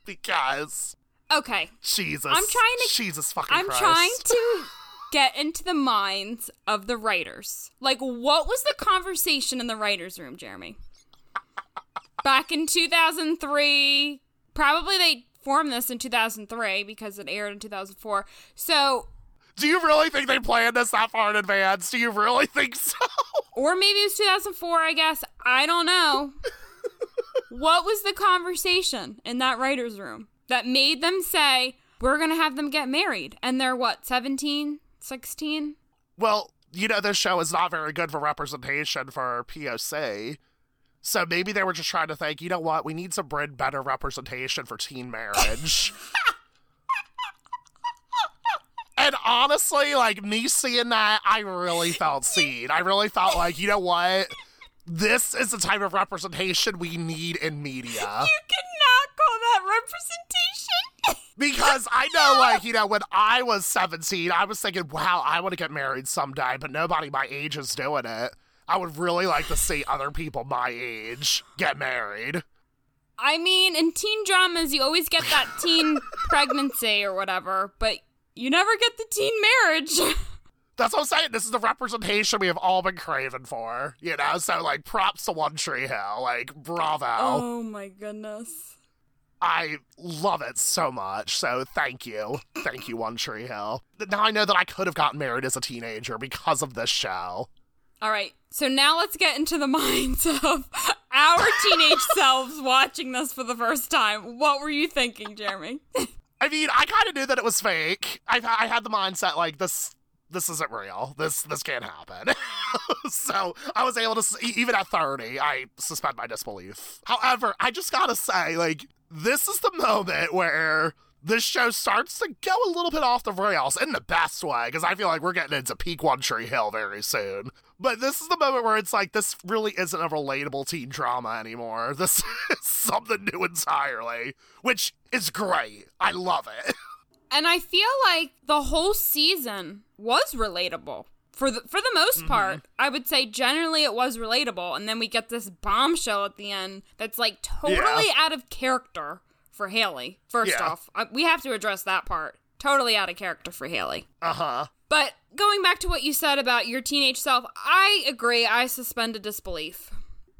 because okay. Jesus, I'm trying to- Jesus fucking I'm Christ. trying to get into the minds of the writers. Like, what was the conversation in the writers' room, Jeremy? Back in 2003, probably they formed this in 2003 because it aired in 2004. So, Do you really think they planned this that far in advance? Do you really think so? or maybe it's 2004, I guess. I don't know. what was the conversation in that writer's room that made them say, we're going to have them get married? And they're what, 17, 16? Well, you know, this show is not very good for representation for POC. So maybe they were just trying to think, you know what, we need some bring better representation for teen marriage. and honestly, like me seeing that, I really felt seen. I really felt like, you know what? This is the type of representation we need in media. You cannot call that representation. Because I know, like, you know, when I was 17, I was thinking, wow, I want to get married someday, but nobody my age is doing it. I would really like to see other people my age get married. I mean, in teen dramas, you always get that teen pregnancy or whatever, but you never get the teen marriage. That's what I'm saying. This is the representation we have all been craving for, you know? So, like, props to One Tree Hill. Like, bravo. oh my goodness. I love it so much. So, thank you. Thank you, One Tree Hill. Now I know that I could have gotten married as a teenager because of this show. All right, so now let's get into the minds of our teenage selves watching this for the first time. What were you thinking, Jeremy? I mean, I kind of knew that it was fake. I, I had the mindset like this. This isn't real. This this can't happen. so I was able to even at thirty, I suspend my disbelief. However, I just gotta say, like, this is the moment where this show starts to go a little bit off the rails in the best way, because I feel like we're getting into peak One Tree Hill very soon. But this is the moment where it's like, this really isn't a relatable teen drama anymore. This is something new entirely, which is great. I love it. And I feel like the whole season was relatable. For the for the most part, I would say generally it was relatable, and then we get this bombshell at the end that's like totally Yeah. out of character for Haley. First Yeah. off, Uh, we have to address that part. Totally out of character for Haley. Uh huh. But going back to what you said about your teenage self, I agree. I suspended disbelief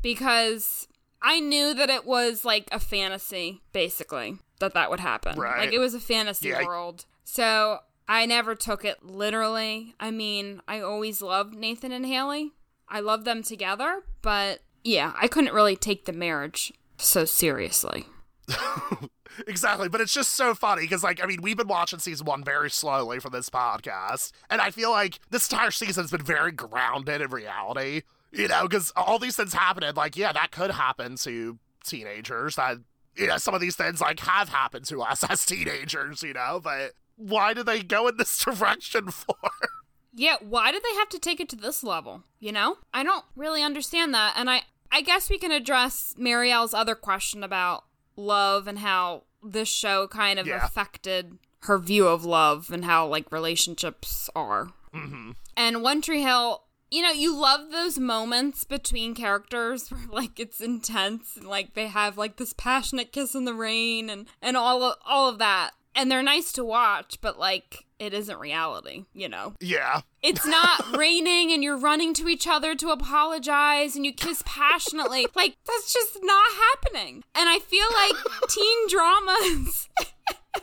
because I knew that it was like a fantasy, basically, that that would happen. Right. Like it was a fantasy Yeah. world. So I never took it literally. I mean, I always loved Nathan and Haley. I love them together, but yeah, I couldn't really take the marriage so seriously. Exactly, but it's just so funny because, like, I mean, we've been watching season one very slowly for this podcast, and I feel like this entire season's been very grounded in reality, you know, because all these things happening, like, yeah, that could happen to teenagers. That, you know, some of these things, like, have happened to us as teenagers, you know, but why do they go in this direction for? Yeah, why did they have to take it to this level? You know? I don't really understand that. And I I guess we can address Marielle's other question about love and how this show kind of Yeah. affected her view of love and how like relationships are. hmm And One Tree Hill, you know, you love those moments between characters where like it's intense and like they have like this passionate kiss in the rain and and all of all of that. And they're nice to watch, but like it isn't reality, you know. Yeah. It's not raining and you're running to each other to apologize and you kiss passionately. Like, that's just not happening. And I feel like teen dramas,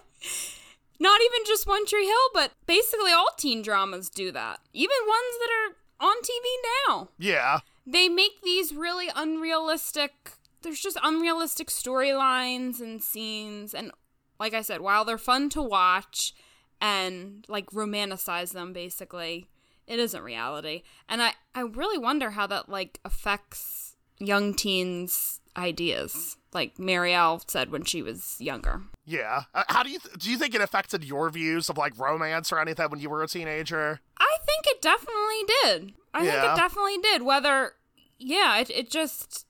not even just One Tree Hill, but basically all teen dramas do that. Even ones that are on TV now. Yeah. They make these really unrealistic, there's just unrealistic storylines and scenes. And like I said, while they're fun to watch and like romanticize them, basically, it isn't reality. And I, I really wonder how that like affects young teens' ideas, like Marielle said when she was younger. Yeah. Uh, how do you th- do you think it affected your views of like romance or anything when you were a teenager? I think it definitely did. I think it definitely did. Whether, yeah, it, it just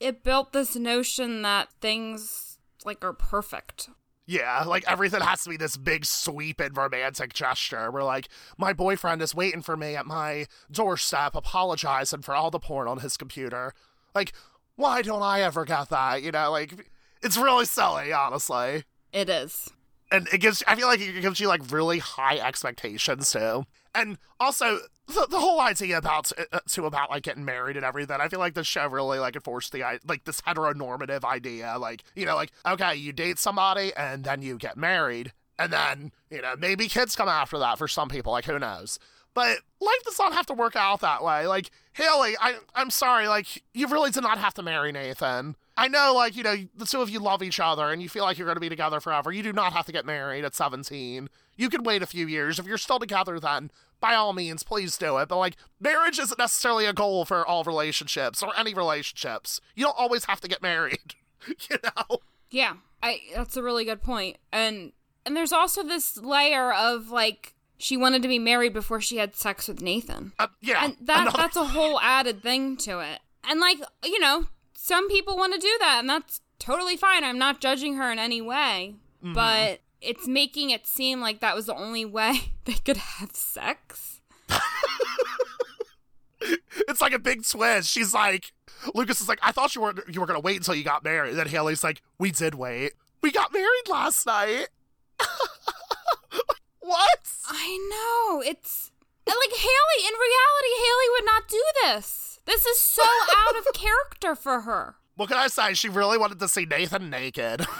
it built this notion that things like are perfect. Yeah, like everything has to be this big sweeping romantic gesture. Where like my boyfriend is waiting for me at my doorstep, apologizing for all the porn on his computer. Like, why don't I ever get that? You know, like it's really silly, honestly. It is. And it gives I feel like it gives you like really high expectations too. And also, the, the whole idea about uh, to about like getting married and everything. I feel like the show really like enforced the like this heteronormative idea. Like you know, like okay, you date somebody and then you get married, and then you know maybe kids come after that for some people. Like who knows? But life does not have to work out that way. Like Haley, I I'm sorry. Like you really did not have to marry Nathan. I know, like, you know, the two of you love each other and you feel like you're going to be together forever. You do not have to get married at 17. You can wait a few years. If you're still together, then by all means, please do it. But, like, marriage isn't necessarily a goal for all relationships or any relationships. You don't always have to get married, you know? Yeah, I that's a really good point. And and there's also this layer of like she wanted to be married before she had sex with Nathan. Uh, yeah. And that another- that's a whole added thing to it. And like, you know, some people want to do that and that's totally fine. I'm not judging her in any way. Mm-hmm. But it's making it seem like that was the only way they could have sex. it's like a big twist. She's like, Lucas is like, I thought you were you were gonna wait until you got married. then Haley's like, we did wait. We got married last night. what? I know. It's like Haley in reality Haley would not do this. This is so out of character for her. What can I say? She really wanted to see Nathan naked.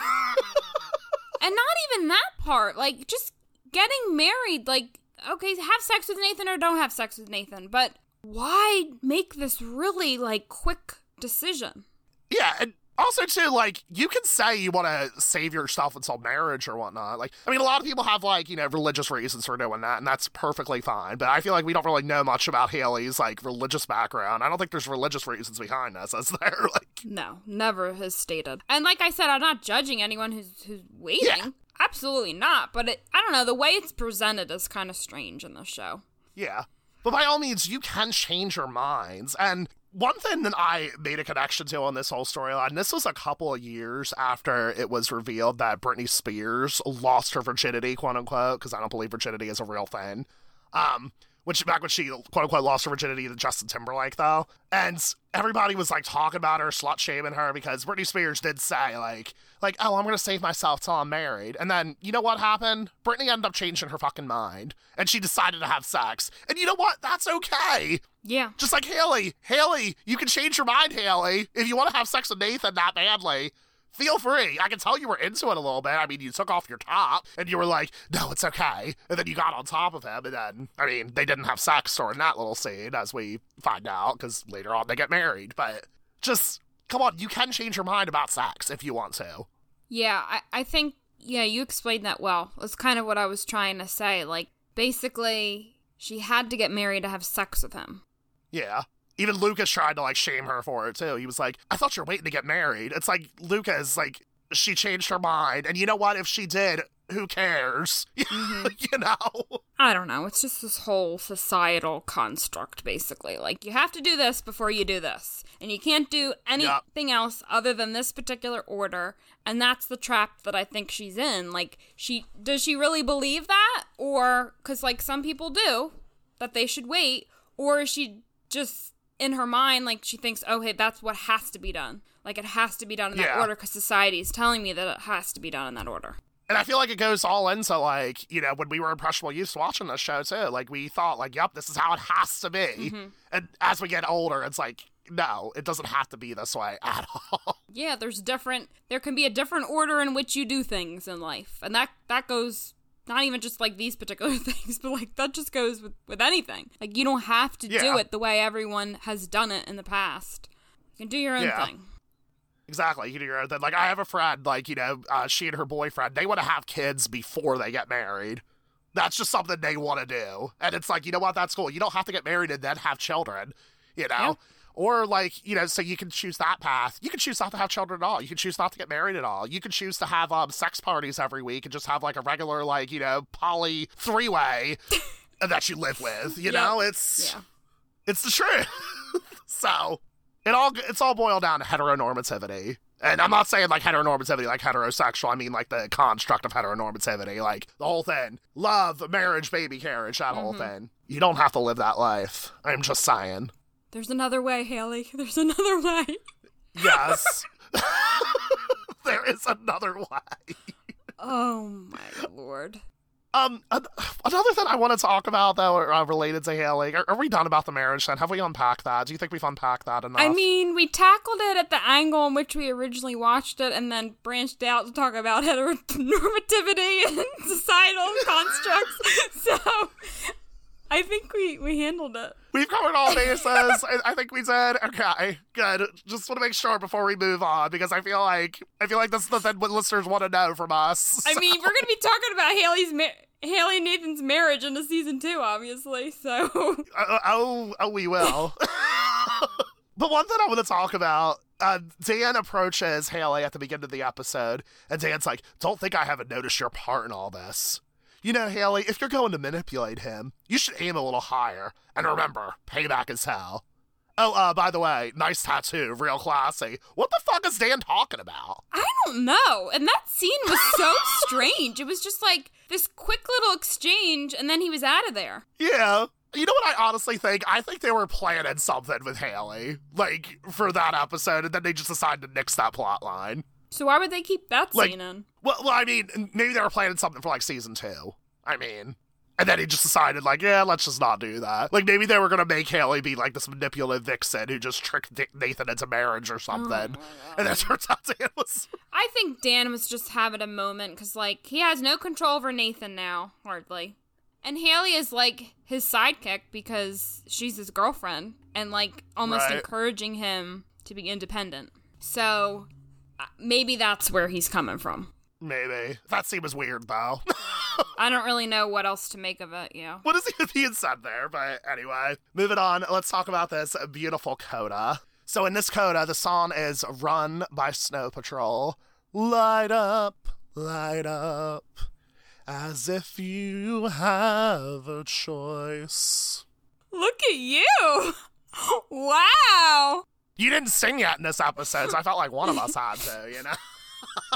And not even that part. Like just getting married, like okay, have sex with Nathan or don't have sex with Nathan, but why make this really like quick decision? yeah, and also too, like, you can say you want to save yourself until marriage or whatnot. Like, I mean, a lot of people have like, you know, religious reasons for doing that, and that's perfectly fine. But I feel like we don't really know much about Haley's like religious background. I don't think there's religious reasons behind this, is there? Like, No, never has stated. And like I said, I'm not judging anyone who's who's waiting. Yeah. Absolutely not. But it, I don't know. The way it's presented is kind of strange in this show. Yeah. But by all means, you can change your minds. And one thing that I made a connection to on this whole storyline, this was a couple of years after it was revealed that Britney Spears lost her virginity, quote unquote, because I don't believe virginity is a real thing. Um, which back when she quote unquote lost her virginity to Justin Timberlake though. And everybody was like talking about her, slut shaming her because Britney Spears did say like like, oh, I'm gonna save myself till I'm married. And then you know what happened? Britney ended up changing her fucking mind. And she decided to have sex. And you know what? That's okay. Yeah. Just like Haley. Haley, you can change your mind, Haley. If you want to have sex with Nathan that badly, feel free. I can tell you were into it a little bit. I mean, you took off your top and you were like, no, it's okay. And then you got on top of him. And then, I mean, they didn't have sex during that little scene, as we find out, because later on they get married. But just, come on, you can change your mind about sex if you want to. Yeah, I, I think, yeah, you explained that well. That's kind of what I was trying to say. Like, basically, she had to get married to have sex with him. Yeah. Even Lucas tried to like shame her for it too. He was like, I thought you were waiting to get married. It's like Lucas, like, she changed her mind. And you know what? If she did, who cares? Mm-hmm. you know? I don't know. It's just this whole societal construct, basically. Like, you have to do this before you do this. And you can't do anything else other than this particular order. And that's the trap that I think she's in. Like, she does she really believe that? Or, because, like, some people do, that they should wait. Or is she just in her mind, like, she thinks, oh, hey, that's what has to be done. Like, it has to be done in that Yeah. order because society is telling me that it has to be done in that order. And I feel like it goes all into like, you know, when we were impressionable youths watching this show too, like we thought like, yep, this is how it has to be. Mm-hmm. And as we get older, it's like, no, it doesn't have to be this way at all. Yeah, there's different there can be a different order in which you do things in life. And that that goes not even just like these particular things, but like that just goes with with anything. Like you don't have to do it the way everyone has done it in the past. You can do your own Yeah. thing. Exactly. You do your own thing. like I have a friend, like, you know, uh, she and her boyfriend, they want to have kids before they get married. That's just something they want to do. And it's like, you know what, that's cool. You don't have to get married and then have children, you know? Yeah. Or like, you know, so you can choose that path. You can choose not to have children at all. You can choose not to get married at all. You can choose to have um sex parties every week and just have like a regular, like, you know, poly three way that you live with. You Yep. know, it's Yeah. it's the truth. so it all it's all boiled down to heteronormativity. And I'm not saying like heteronormativity like heterosexual. I mean like the construct of heteronormativity, like the whole thing. Love, marriage, baby carriage, that whole thing. You don't have to live that life. I'm just saying. There's another way, Haley. There's another way. Yes. there is another way. Oh my lord. Um, another thing I want to talk about though, uh, related to Haley. Are, are, we done about the marriage? Then have we unpacked that? Do you think we've unpacked that enough? I mean, we tackled it at the angle in which we originally watched it, and then branched out to talk about heteronormativity and societal constructs. So, I think we we handled it. We've covered all bases. I, I, think we did. Okay, good. Just want to make sure before we move on because I feel like I feel like this is the thing what listeners want to know from us. So. I mean, we're gonna be talking about Haley's ma- Haley Nathan's marriage into season two, obviously. So. Uh, oh, oh, we will. but one thing I want to talk about uh, Dan approaches Haley at the beginning of the episode, and Dan's like, Don't think I haven't noticed your part in all this. You know, Haley, if you're going to manipulate him, you should aim a little higher. And remember, payback is hell. Oh, uh, by the way, nice tattoo, real classy. What the fuck is Dan talking about? I don't know. And that scene was so strange. It was just like this quick little exchange, and then he was out of there. Yeah. You know what I honestly think? I think they were planning something with Haley, like, for that episode, and then they just decided to nix that plot line. So why would they keep that like, scene in? Well, well, I mean, maybe they were planning something for like season two. I mean, and then he just decided, like, yeah, let's just not do that. Like, maybe they were gonna make Haley be like this manipulative vixen who just tricked Nathan into marriage or something. Oh and that turns out Dan was. I think Dan was just having a moment because, like, he has no control over Nathan now, hardly. And Haley is like his sidekick because she's his girlfriend and, like, almost right. encouraging him to be independent. So uh, maybe that's where he's coming from. Maybe. That seems weird, though. I don't really know what else to make of it, yeah. What is even being said there? But anyway, moving on, let's talk about this beautiful coda. So in this coda, the song is Run by Snow Patrol. Light up, light up, as if you have a choice. Look at you! Wow! You didn't sing yet in this episode, so I felt like one of us had to, you know?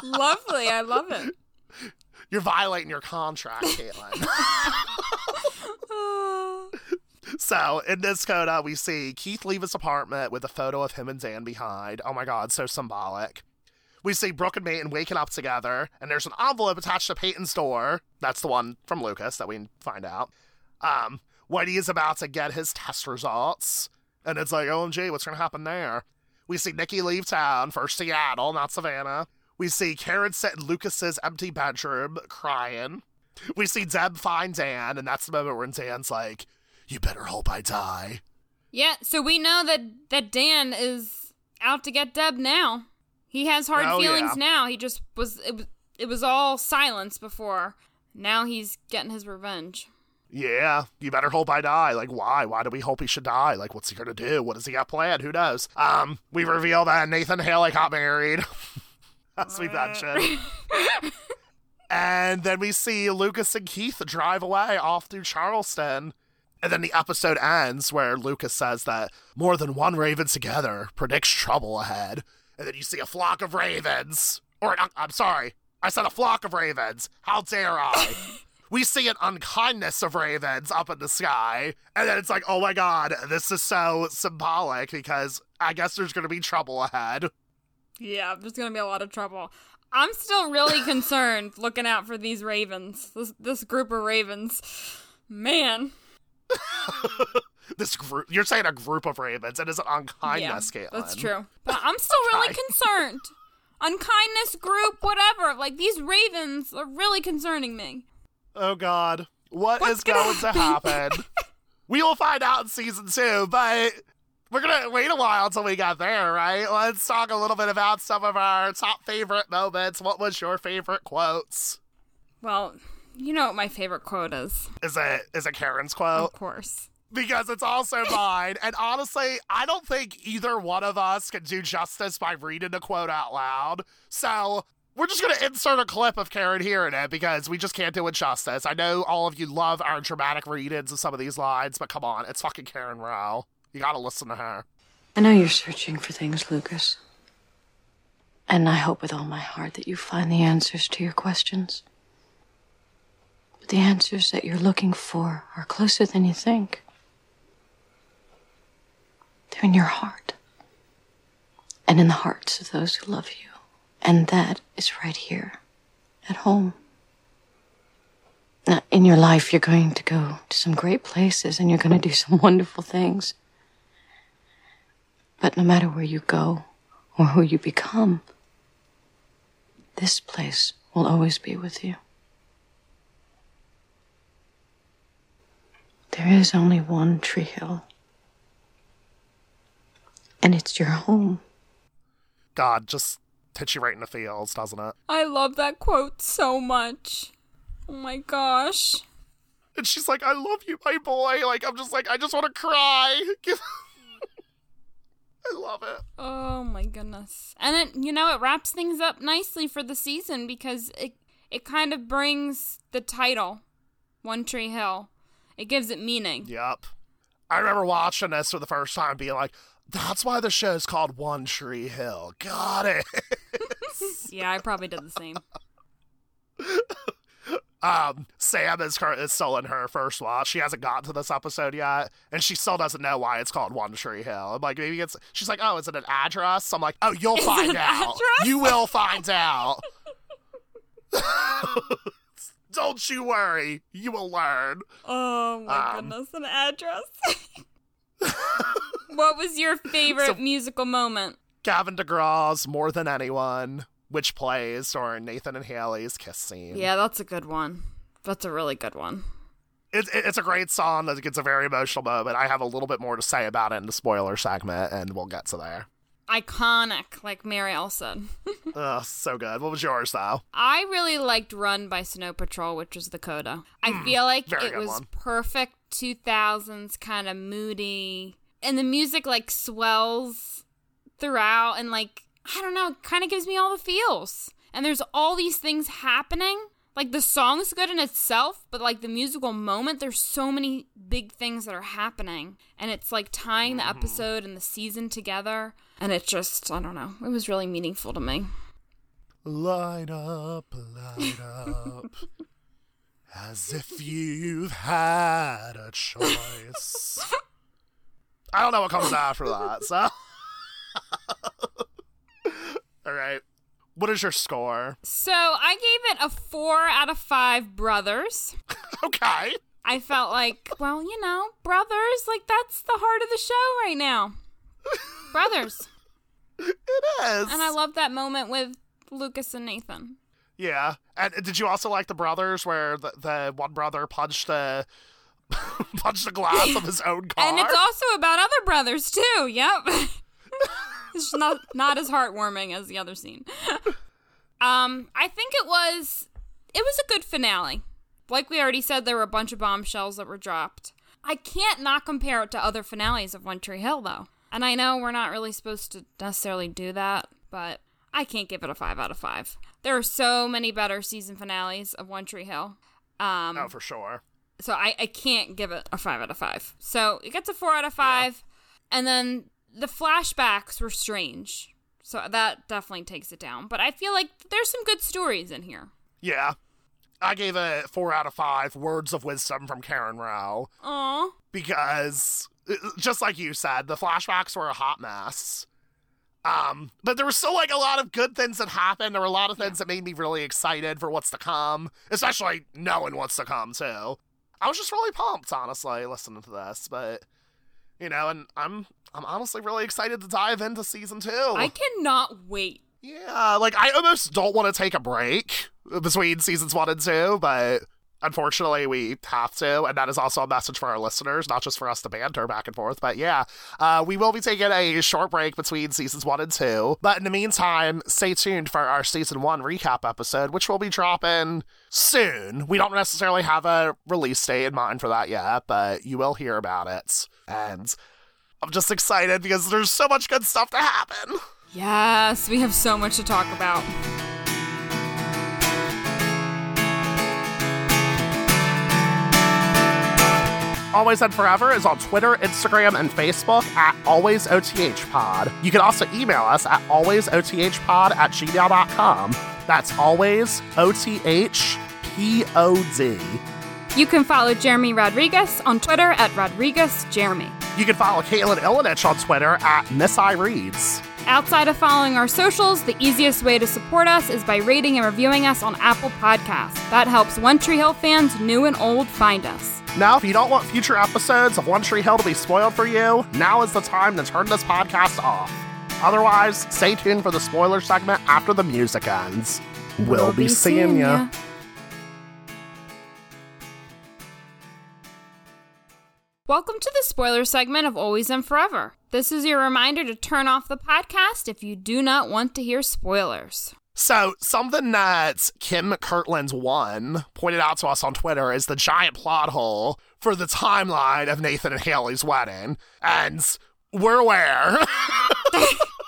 Lovely. I love it. You're violating your contract, Caitlin. so in this coda, we see Keith leave his apartment with a photo of him and Dan behind. Oh my god, so symbolic. We see Brooke and Peyton waking up together, and there's an envelope attached to Peyton's door. That's the one from Lucas that we find out. Um, Whitey is about to get his test results. And it's like, OMG, what's going to happen there? We see Nikki leave town for Seattle, not Savannah. We see Karen sit in Lucas's empty bedroom crying. We see Deb find Dan, and that's the moment where Dan's like, You better hope I die. Yeah, so we know that, that Dan is out to get Deb now. He has hard oh, feelings yeah. now. He just was it, was it was all silence before. Now he's getting his revenge yeah, you better hope I die. Like, why? Why do we hope he should die? Like, what's he gonna do? What does he got planned? Who knows? Um, we reveal that Nathan Haley got married, as we mentioned. and then we see Lucas and Keith drive away off to Charleston. And then the episode ends where Lucas says that more than one raven together predicts trouble ahead. And then you see a flock of ravens. Or, uh, I'm sorry, I said a flock of ravens. How dare I? we see an unkindness of ravens up in the sky, and then it's like, oh my god, this is so symbolic because I guess there's gonna be trouble ahead. Yeah, there's gonna be a lot of trouble. I'm still really concerned looking out for these ravens, this this group of ravens. Man. this group you're saying a group of ravens and it's an unkindness yeah, that's true but i'm still really concerned unkindness group whatever like these ravens are really concerning me Oh God, what What's is going to happen? we will find out in season two, but we're gonna wait a while until we get there, right? Let's talk a little bit about some of our top favorite moments. What was your favorite quotes? Well, you know what my favorite quote is. Is it is it Karen's quote? Of course. Because it's also mine. and honestly, I don't think either one of us can do justice by reading the quote out loud. So we're just going to insert a clip of Karen hearing it because we just can't do it justice. I know all of you love our dramatic readings of some of these lines, but come on, it's fucking Karen Roe. You got to listen to her. I know you're searching for things, Lucas. And I hope with all my heart that you find the answers to your questions. But the answers that you're looking for are closer than you think. They're in your heart. And in the hearts of those who love you. And that is right here at home. Now, in your life, you're going to go to some great places and you're going to do some wonderful things. But no matter where you go or who you become, this place will always be with you. There is only one Tree Hill, and it's your home. God, just hits you right in the feels, doesn't it? I love that quote so much. Oh my gosh. And she's like, I love you, my boy. Like, I'm just like, I just want to cry. I love it. Oh my goodness. And it you know, it wraps things up nicely for the season because it it kind of brings the title One Tree Hill. It gives it meaning. Yep. I remember watching this for the first time being like, that's why the show's called One Tree Hill. Got it. yeah, I probably did the same. um, Sam is, cur- is still in her first watch. She hasn't gotten to this episode yet, and she still doesn't know why it's called One Tree Hill. I'm like, maybe it's. She's like, oh, is it an address? I'm like, oh, you'll Is find out. address? You will find out. Don't you worry. You will learn. Oh my Um, goodness, an address. what was your favorite So- musical moment? Gavin DeGraw's More Than Anyone, which plays during Nathan and Haley's kiss scene. Yeah, that's a good one. That's a really good one. It, it- it's a great song. that gets a very emotional moment. I have a little bit more to say about it in the spoiler segment, and we'll get to there. Iconic, like Marielle said. Ugh, so good. What was yours, though? I really liked Run by Snow Patrol, which was the coda. I mm, feel like it was one. perfect 2000s kind of moody. And the music like swells throughout and like I don't know, it kind of gives me all the feels. And there's all these things happening. Like the song's good in itself, but like the musical moment, there's so many big things that are happening. And it's like tying the mm-hmm. episode and the season together. And it just, I don't know, it was really meaningful to me. Light up, light up, as if you've had a choice. I don't know what comes after that, so. All right. What is your score? So I gave it a four out of five brothers. Okay. I felt like, well, you know, brothers, like that's the heart of the show right now. brothers. It is. And I love that moment with Lucas and Nathan. Yeah. And did you also like the brothers where the, the one brother punched the punched the glass of his own car? And it's also about other brothers too. Yep. It's not not as heartwarming as the other scene. um, I think it was it was a good finale. Like we already said, there were a bunch of bombshells that were dropped. I can't not compare it to other finales of One Tree Hill though. And I know we're not really supposed to necessarily do that, but I can't give it a five out of five. There are so many better season finales of One Tree Hill. Um, oh, for sure. so I, I can't give it a five out of five. So it gets a four out of five. And then the flashbacks were strange. So that definitely takes it down. But I feel like there's some good stories in here. Yeah. I gave it four out of five words of wisdom from Karen Roe Aw. because, uh, just like you said, the flashbacks were a hot mess. Um, but there was still like a lot of good things that happened. There were a lot of things that made me really excited for what's to come, especially knowing what's to come too. I was just really pumped, honestly, listening to this. But you know, and I'm I'm honestly really excited to dive into season two. I cannot wait. Yeah, like I almost don't want to take a break between seasons one and two, but unfortunately we have to, and that is also a message for our listeners, not just for us to banter back and forth. But yeah, uh, we will be taking a short break between seasons one and two. But in the meantime, stay tuned for our season one recap episode, which we'll be dropping soon. We don't necessarily have a release date in mind for that yet, but you will hear about it. And I'm just excited because there's so much good stuff to happen. Yes, we have so much to talk about. Always and Forever is on Twitter, Instagram, and Facebook at AlwaysOTHPod. You can also email us at alwaysothpod at gmail.com. That's always O-T-H-P-O-D. You can follow Jeremy Rodriguez on Twitter at Rodriguez Jeremy. You can follow Caitlin Ilinich on Twitter at Miss I Reads. Outside of following our socials, the easiest way to support us is by rating and reviewing us on Apple Podcasts. That helps One Tree Hill fans, new and old, find us. Now, if you don't want future episodes of One Tree Hill to be spoiled for you, now is the time to turn this podcast off. Otherwise, stay tuned for the spoiler segment after the music ends. We'll, be, seeing ya. Welcome to the spoiler segment of Always and Forever. This is your reminder to turn off the podcast if you do not want to hear spoilers. So, something that Kim Kirtland's one pointed out to us on Twitter is the giant plot hole for the timeline of Nathan and Haley's wedding. And we're aware.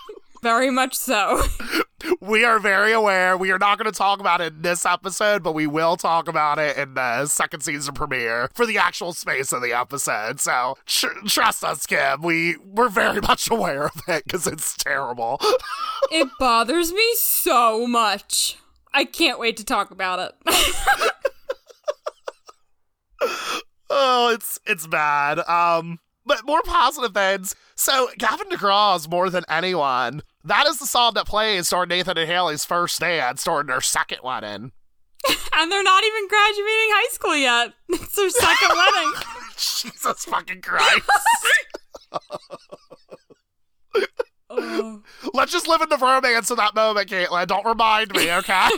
Very much so. we are very aware. We are not going to talk about it in this episode, but we will talk about it in the second season premiere for the actual space of the episode. So tr- trust us, Kim. We we're very much aware of it because it's terrible. it bothers me so much. I can't wait to talk about it. oh, it's it's bad. Um, but more positive things. So Gavin DeGraw, is more than anyone, that is the song that plays during Nathan and Haley's first dance during their second wedding. and they're not even graduating high school yet. It's their second wedding. Jesus fucking Christ. oh. Let's just live in the romance of that moment, Caitlin. Don't remind me, okay?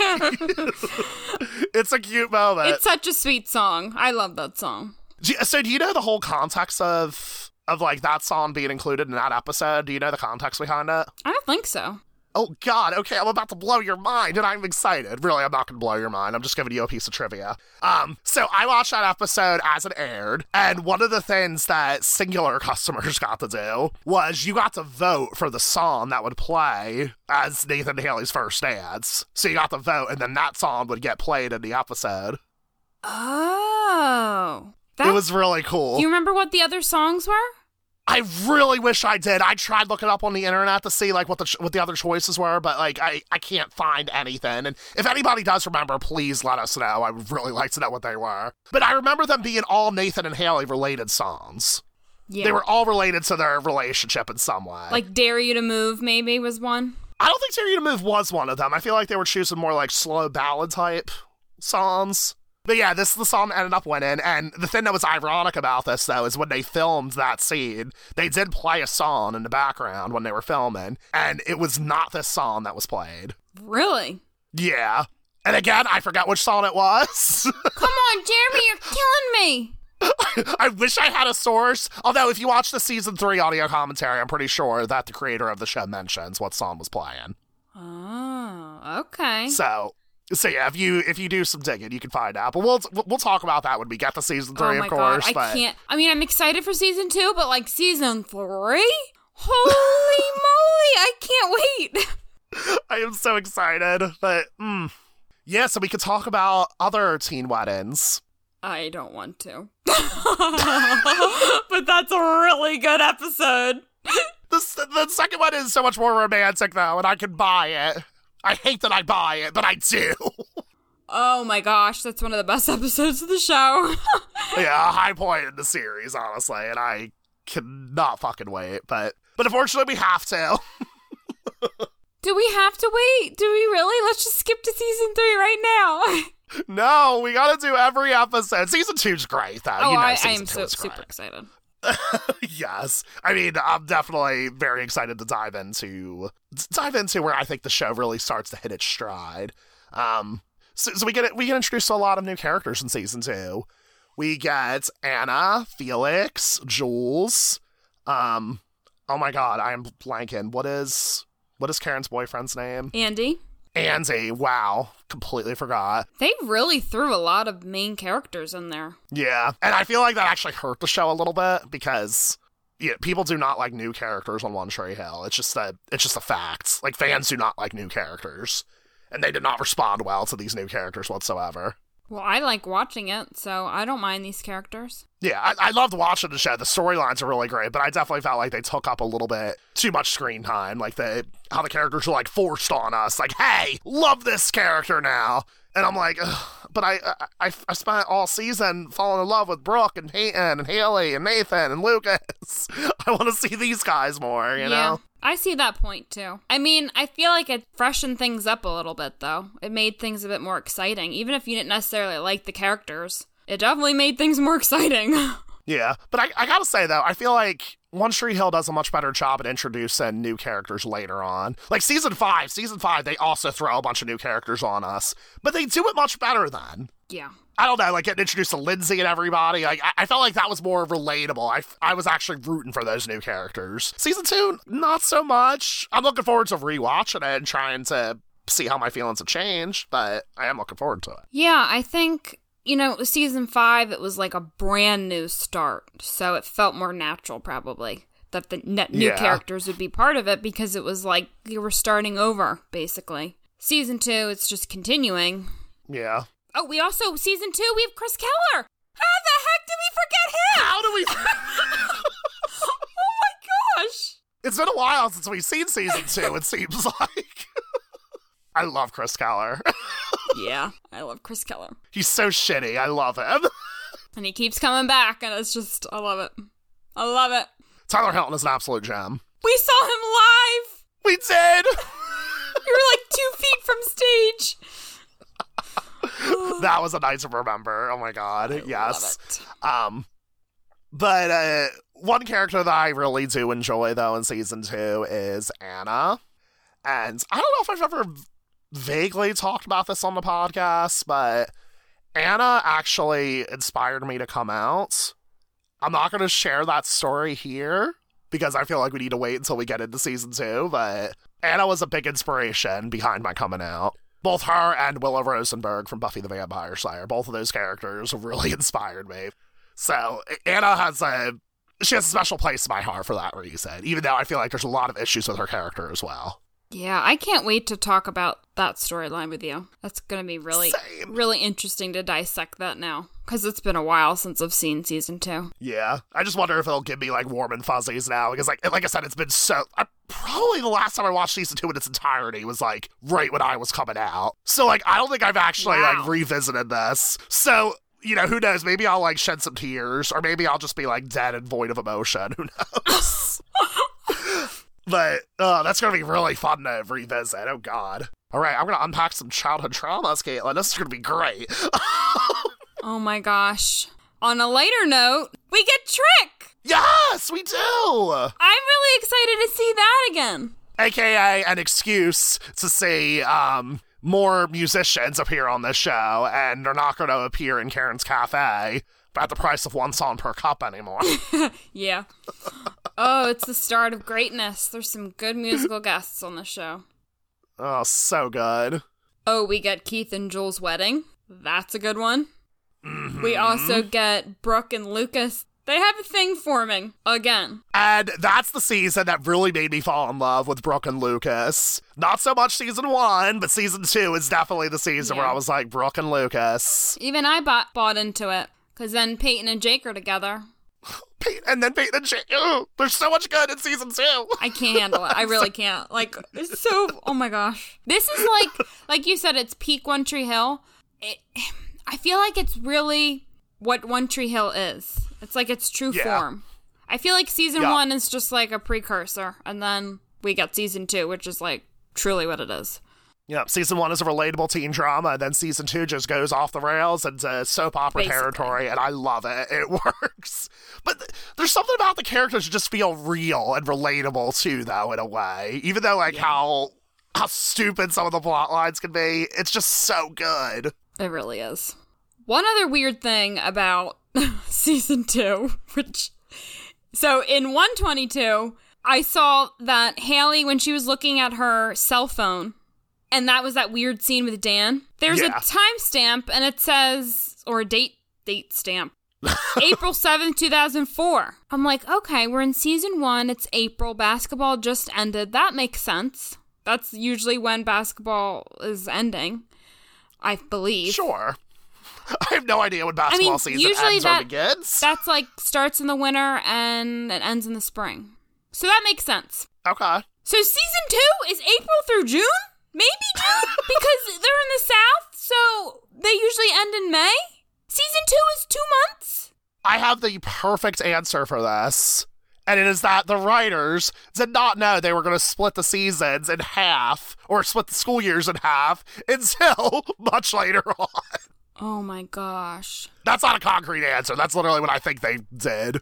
it's a cute moment. It's such a sweet song. I love that song. So, do you know the whole context of of like that song being included in that episode? Do you know the context behind it? I don't think so. Oh God! Okay, I'm about to blow your mind, and I'm excited. Really, I'm not going to blow your mind. I'm just giving you a piece of trivia. Um, so I watched that episode as it aired, and one of the things that Cingular customers got to do was you got to vote for the song that would play as Nathan Haley's first dance. So you got to vote, and then that song would get played in the episode. Oh. That, it was really cool. Do you remember what the other songs were? I really wish I did. I tried looking up on the internet to see like what the what the other choices were, but like I I can't find anything. And if anybody does remember, please let us know. I would really like to know what they were. But I remember them being all Nathan and Haley related songs. Yeah. They were all related to their relationship in some way. Like Dare You to Move maybe was one. I don't think Dare You to Move was one of them. I feel like they were choosing more like slow ballad type songs. But yeah, this the song ended up winning. And the thing that was ironic about this though is when they filmed that scene, they did play a song in the background when they were filming, and it was not this song that was played. Really? Yeah. And again, I forgot which song it was. Come on, Jeremy, you're killing me. I wish I had a source. Although, if you watch the season three audio commentary, I'm pretty sure that the creator of the show mentions what song was playing. Oh, okay. So so yeah, if you if you do some digging, you can find out. But we'll we'll talk about that when we get to season three, oh of course. God, but... I can't. I mean, I'm excited for season two, but like season three, holy moly, I can't wait. I am so excited, but mm, yeah. So we could talk about other teen weddings. I don't want to, but that's a really good episode. the, the second one is so much more romantic though, and I can buy it. I hate that I buy it, but I do. Oh my gosh, that's one of the best episodes of the show. yeah, a high point in the series, honestly, and I cannot fucking wait. But but unfortunately, we have to. do we have to wait? Do we really? Let's just skip to season three right now. no, we got to do every episode. Season two's great, though. Oh, you know, I, I am so super excited. yes. I mean, I'm definitely very excited to dive into dive into where I think the show really starts to hit its stride. Um, so, so we get we get introduced to a lot of new characters in season two. We get Anna, Felix, Jules. Um, oh my god, I am blanking. What is what is Karen's boyfriend's name? Andy. Andy, wow, completely forgot. They really threw a lot of main characters in there. Yeah, and I feel like that actually hurt the show a little bit because yeah, people do not like new characters on One Tree Hill. It's just a it's just a fact. Like fans do not like new characters, and they did not respond well to these new characters whatsoever. Well, I like watching it, so I don't mind these characters. Yeah, I, I loved watching the show. The storylines are really great, but I definitely felt like they took up a little bit too much screen time. Like they, how the characters were like forced on us. Like, hey, love this character now, and I'm like, Ugh. but I, I, I spent all season falling in love with Brooke and Peyton and Haley and Nathan and Lucas. I want to see these guys more. You know. I see that point too. I mean, I feel like it freshened things up a little bit though. It made things a bit more exciting, even if you didn't necessarily like the characters. It definitely made things more exciting. Yeah, but I, I gotta say though, I feel like One Tree Hill does a much better job at introducing new characters later on. Like season five, season five, they also throw a bunch of new characters on us, but they do it much better then. yeah. I don't know, like getting introduced to Lindsey and everybody. Like I, I felt like that was more relatable. I, I was actually rooting for those new characters. Season two, not so much. I'm looking forward to rewatching it and trying to see how my feelings have changed, but I am looking forward to it. Yeah, I think, you know, season five, it was like a brand new start. So it felt more natural, probably, that the net new Yeah. characters would be part of it because it was like you were starting over, basically. Season two, it's just continuing. Yeah. Oh, we also, season two, we have Chris Keller. How the heck did we forget him? How do we? oh my gosh. it's been a while since we've seen season two. It seems like. I love Chris Keller. Yeah, I love Chris Keller. He's so shitty. I love him. And he keeps coming back, and it's just, I love it. I love it. Tyler Hilton is an absolute gem. We saw him live. We did. We were like two feet from stage. that was a night to remember. Oh my god. yes. Love it. Um, but uh, one character that I really do enjoy though in season two is Anna, and I don't know if I've ever vaguely talked about this on the podcast, but Anna actually inspired me to come out. I'm not going to share that story here because I feel like we need to wait until we get into season two, but Anna was a big inspiration behind my coming out. Both her and Willow Rosenberg from Buffy the Vampire Slayer, both of those characters really inspired me. So Anna has a she has a special place in my heart for that reason, even though I feel like there's a lot of issues with her character as well. Yeah, I can't wait to talk about that storyline with you. That's going to be really, Same. really interesting to dissect that now. Because it's been a while since I've seen season two. Yeah, I just wonder if it'll give me like warm and fuzzies now because, like, like I said, it's been so. I, probably the last time I watched season two in its entirety was like right when I was coming out. So like, I don't think I've actually Wow. like revisited this. So you know, who knows? Maybe I'll like shed some tears, or maybe I'll just be like dead and void of emotion. Who knows? but uh, that's gonna be really fun to revisit. Oh God. All right, I'm gonna unpack some childhood traumas, Caitlin. This is gonna be great. Oh my gosh. On a lighter note, we get TRIC! yes, we do. I'm really excited to see that again. aka an excuse to see um more musicians appear on this show and they're not going to appear in Karen's cafe at the price of one song per cup anymore. Yeah. oh, it's the start of greatness. There's some good musical guests on the show. oh, so good. Oh, we get Keith and Jules' wedding. That's a good one. Mm-hmm. We also get Brooke and Lucas. They have a thing forming again. And that's the season that really made me fall in love with Brooke and Lucas. Not so much season one, but season two is definitely the season where I was like, Brooke and Lucas. Even I bought bought into it because then Peyton and Jake are together. Peyton, and then Peyton and Jake. There's so much good in season two. I can't handle it. I really can't. Like it's so. Oh my gosh. This is like like you said. It's peak One Tree Hill. It. I feel like it's really what One Tree Hill is. It's like its true Yeah. form. I feel like season Yeah. one is just like a precursor, and then we get season two, which is like truly what it is. Yep, season one is a relatable teen drama, and then season two just goes off the rails into uh, soap opera Basically. territory, and I love it. It works. But th- there's something about the characters that just feel real and relatable too, though, in a way. Even though like how how stupid some of the plot lines can be, it's just so good. It really is. One other weird thing about season two, which. So in 122, I saw that Haley, when she was looking at her cell phone, and that was that weird scene with Dan, there's Yeah. a timestamp and it says, or a date, date stamp. April 7th, 2004. I'm like, okay, we're in season one. It's April. Basketball just ended. That makes sense. That's usually when basketball is ending, I believe. Sure. I have no idea when basketball mean, season usually ends or that- begins. That's like starts in the winter and it ends in the spring. So that makes sense. okay. So season two is April through June? Maybe June? because they're in the South, so they usually end in May? Season two is two months? I have the perfect answer for this. And it is that the writers did not know they were going to split the seasons in half or split the school years in half until much later on. Oh my gosh. That's not a concrete answer. That's literally what I think they did.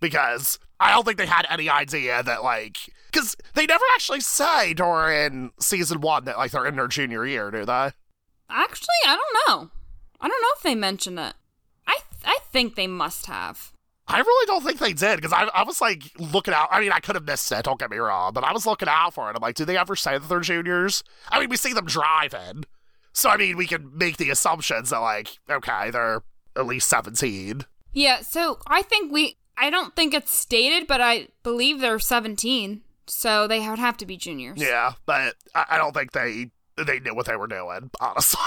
Because I don't think they had any idea that, like, because they never actually say during season one that, like, they're in their junior year, do they? Actually, I don't know. I don't know if they mentioned it. I I think they must have. I really don't think they did because I, I was like looking out. I mean, I could have missed it. Don't get me wrong, but I was looking out for it. I'm like, do they ever say that they're juniors? I mean, we see them driving, so I mean, we can make the assumptions that like, okay, they're at least 17. Yeah, so I think we I don't think it's stated, but I believe they're 17. So they would have to be juniors. Yeah, but I, I don't think they they knew what they were doing. Honestly,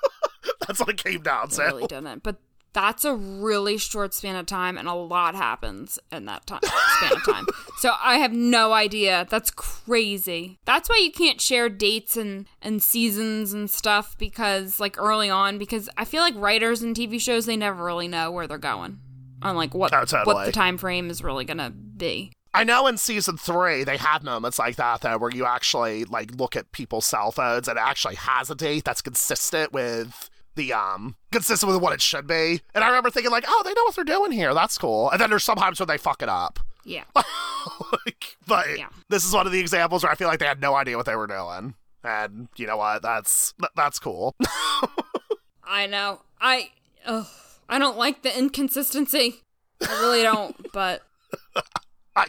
that's what it came down They to. really didn't. But that's a really short span of time and a lot happens in that time span of time. So I have no idea. That's crazy. That's why you can't share dates and and seasons and stuff because like early on because I feel like writers in TV shows they never really know where they're going. On like what Oh, what the time frame is really going to be. I know in season three they had moments like that though, where you actually like look at people's cell phones and it actually has a date that's consistent with the um consistent with what it should be. And I remember thinking like, oh, they know what they're doing here. That's cool. And then there's sometimes where they fuck it up. Yeah. like, but Yeah. this is one of the examples where I feel like they had no idea what they were doing. And you know what? That's that's cool. I know. I ugh, I don't like the inconsistency. I really don't, but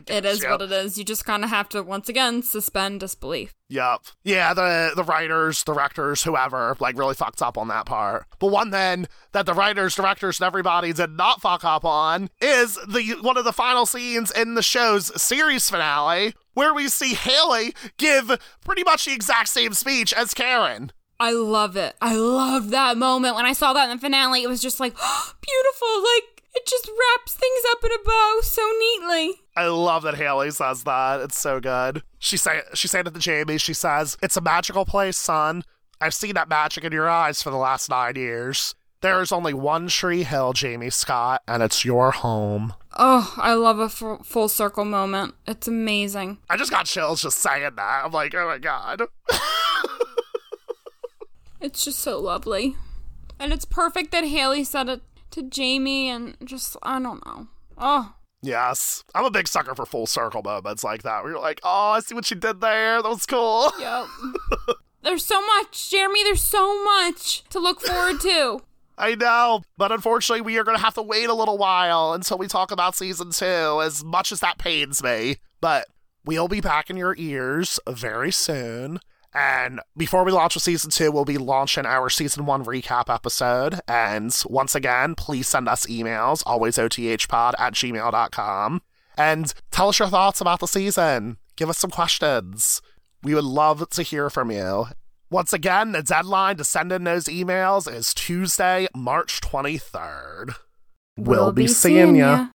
it is what it is. You just kind of have to once again suspend disbelief. Yep. Yeah, the the writers, directors, whoever, like really fucked up on that part. But one then that the writers, directors, and everybody did not fuck up on is the one of the final scenes in the show's series finale, where we see Haley give pretty much the exact same speech as Karen. I love it. I love that moment. When I saw that in the finale, it was just like beautiful. Like it just wraps things up in a bow so neatly. I love that Haley says that. It's so good. She say she said it to Jamie. She says, "It's a magical place, son. I've seen that magic in your eyes for the last nine years. There is only one Tree Hill, Jamie Scott, and it's your home." Oh, I love a full, full circle moment. It's amazing. I just got chills just saying that. I'm like, oh my god. It's just so lovely. And it's perfect that Haley said it to Jamie and just, I don't know. Oh, yes, I'm a big sucker for full circle moments like that. Where you're like, oh, I see what she did there. That was cool. yep. there's so much, Jeremy. There's so much to look forward to. I know, but unfortunately, we are going to have to wait a little while until we talk about season two, as much as that pains me. But we'll be back in your ears very soon. And before we launch with season two, we'll be launching our season one recap episode. And once again, please send us emails, always alwaysothpod at gmail.com. And tell us your thoughts about the season. Give us some questions. We would love to hear from you. Once again, the deadline to send in those emails is Tuesday, March 23rd. We'll be seeing ya.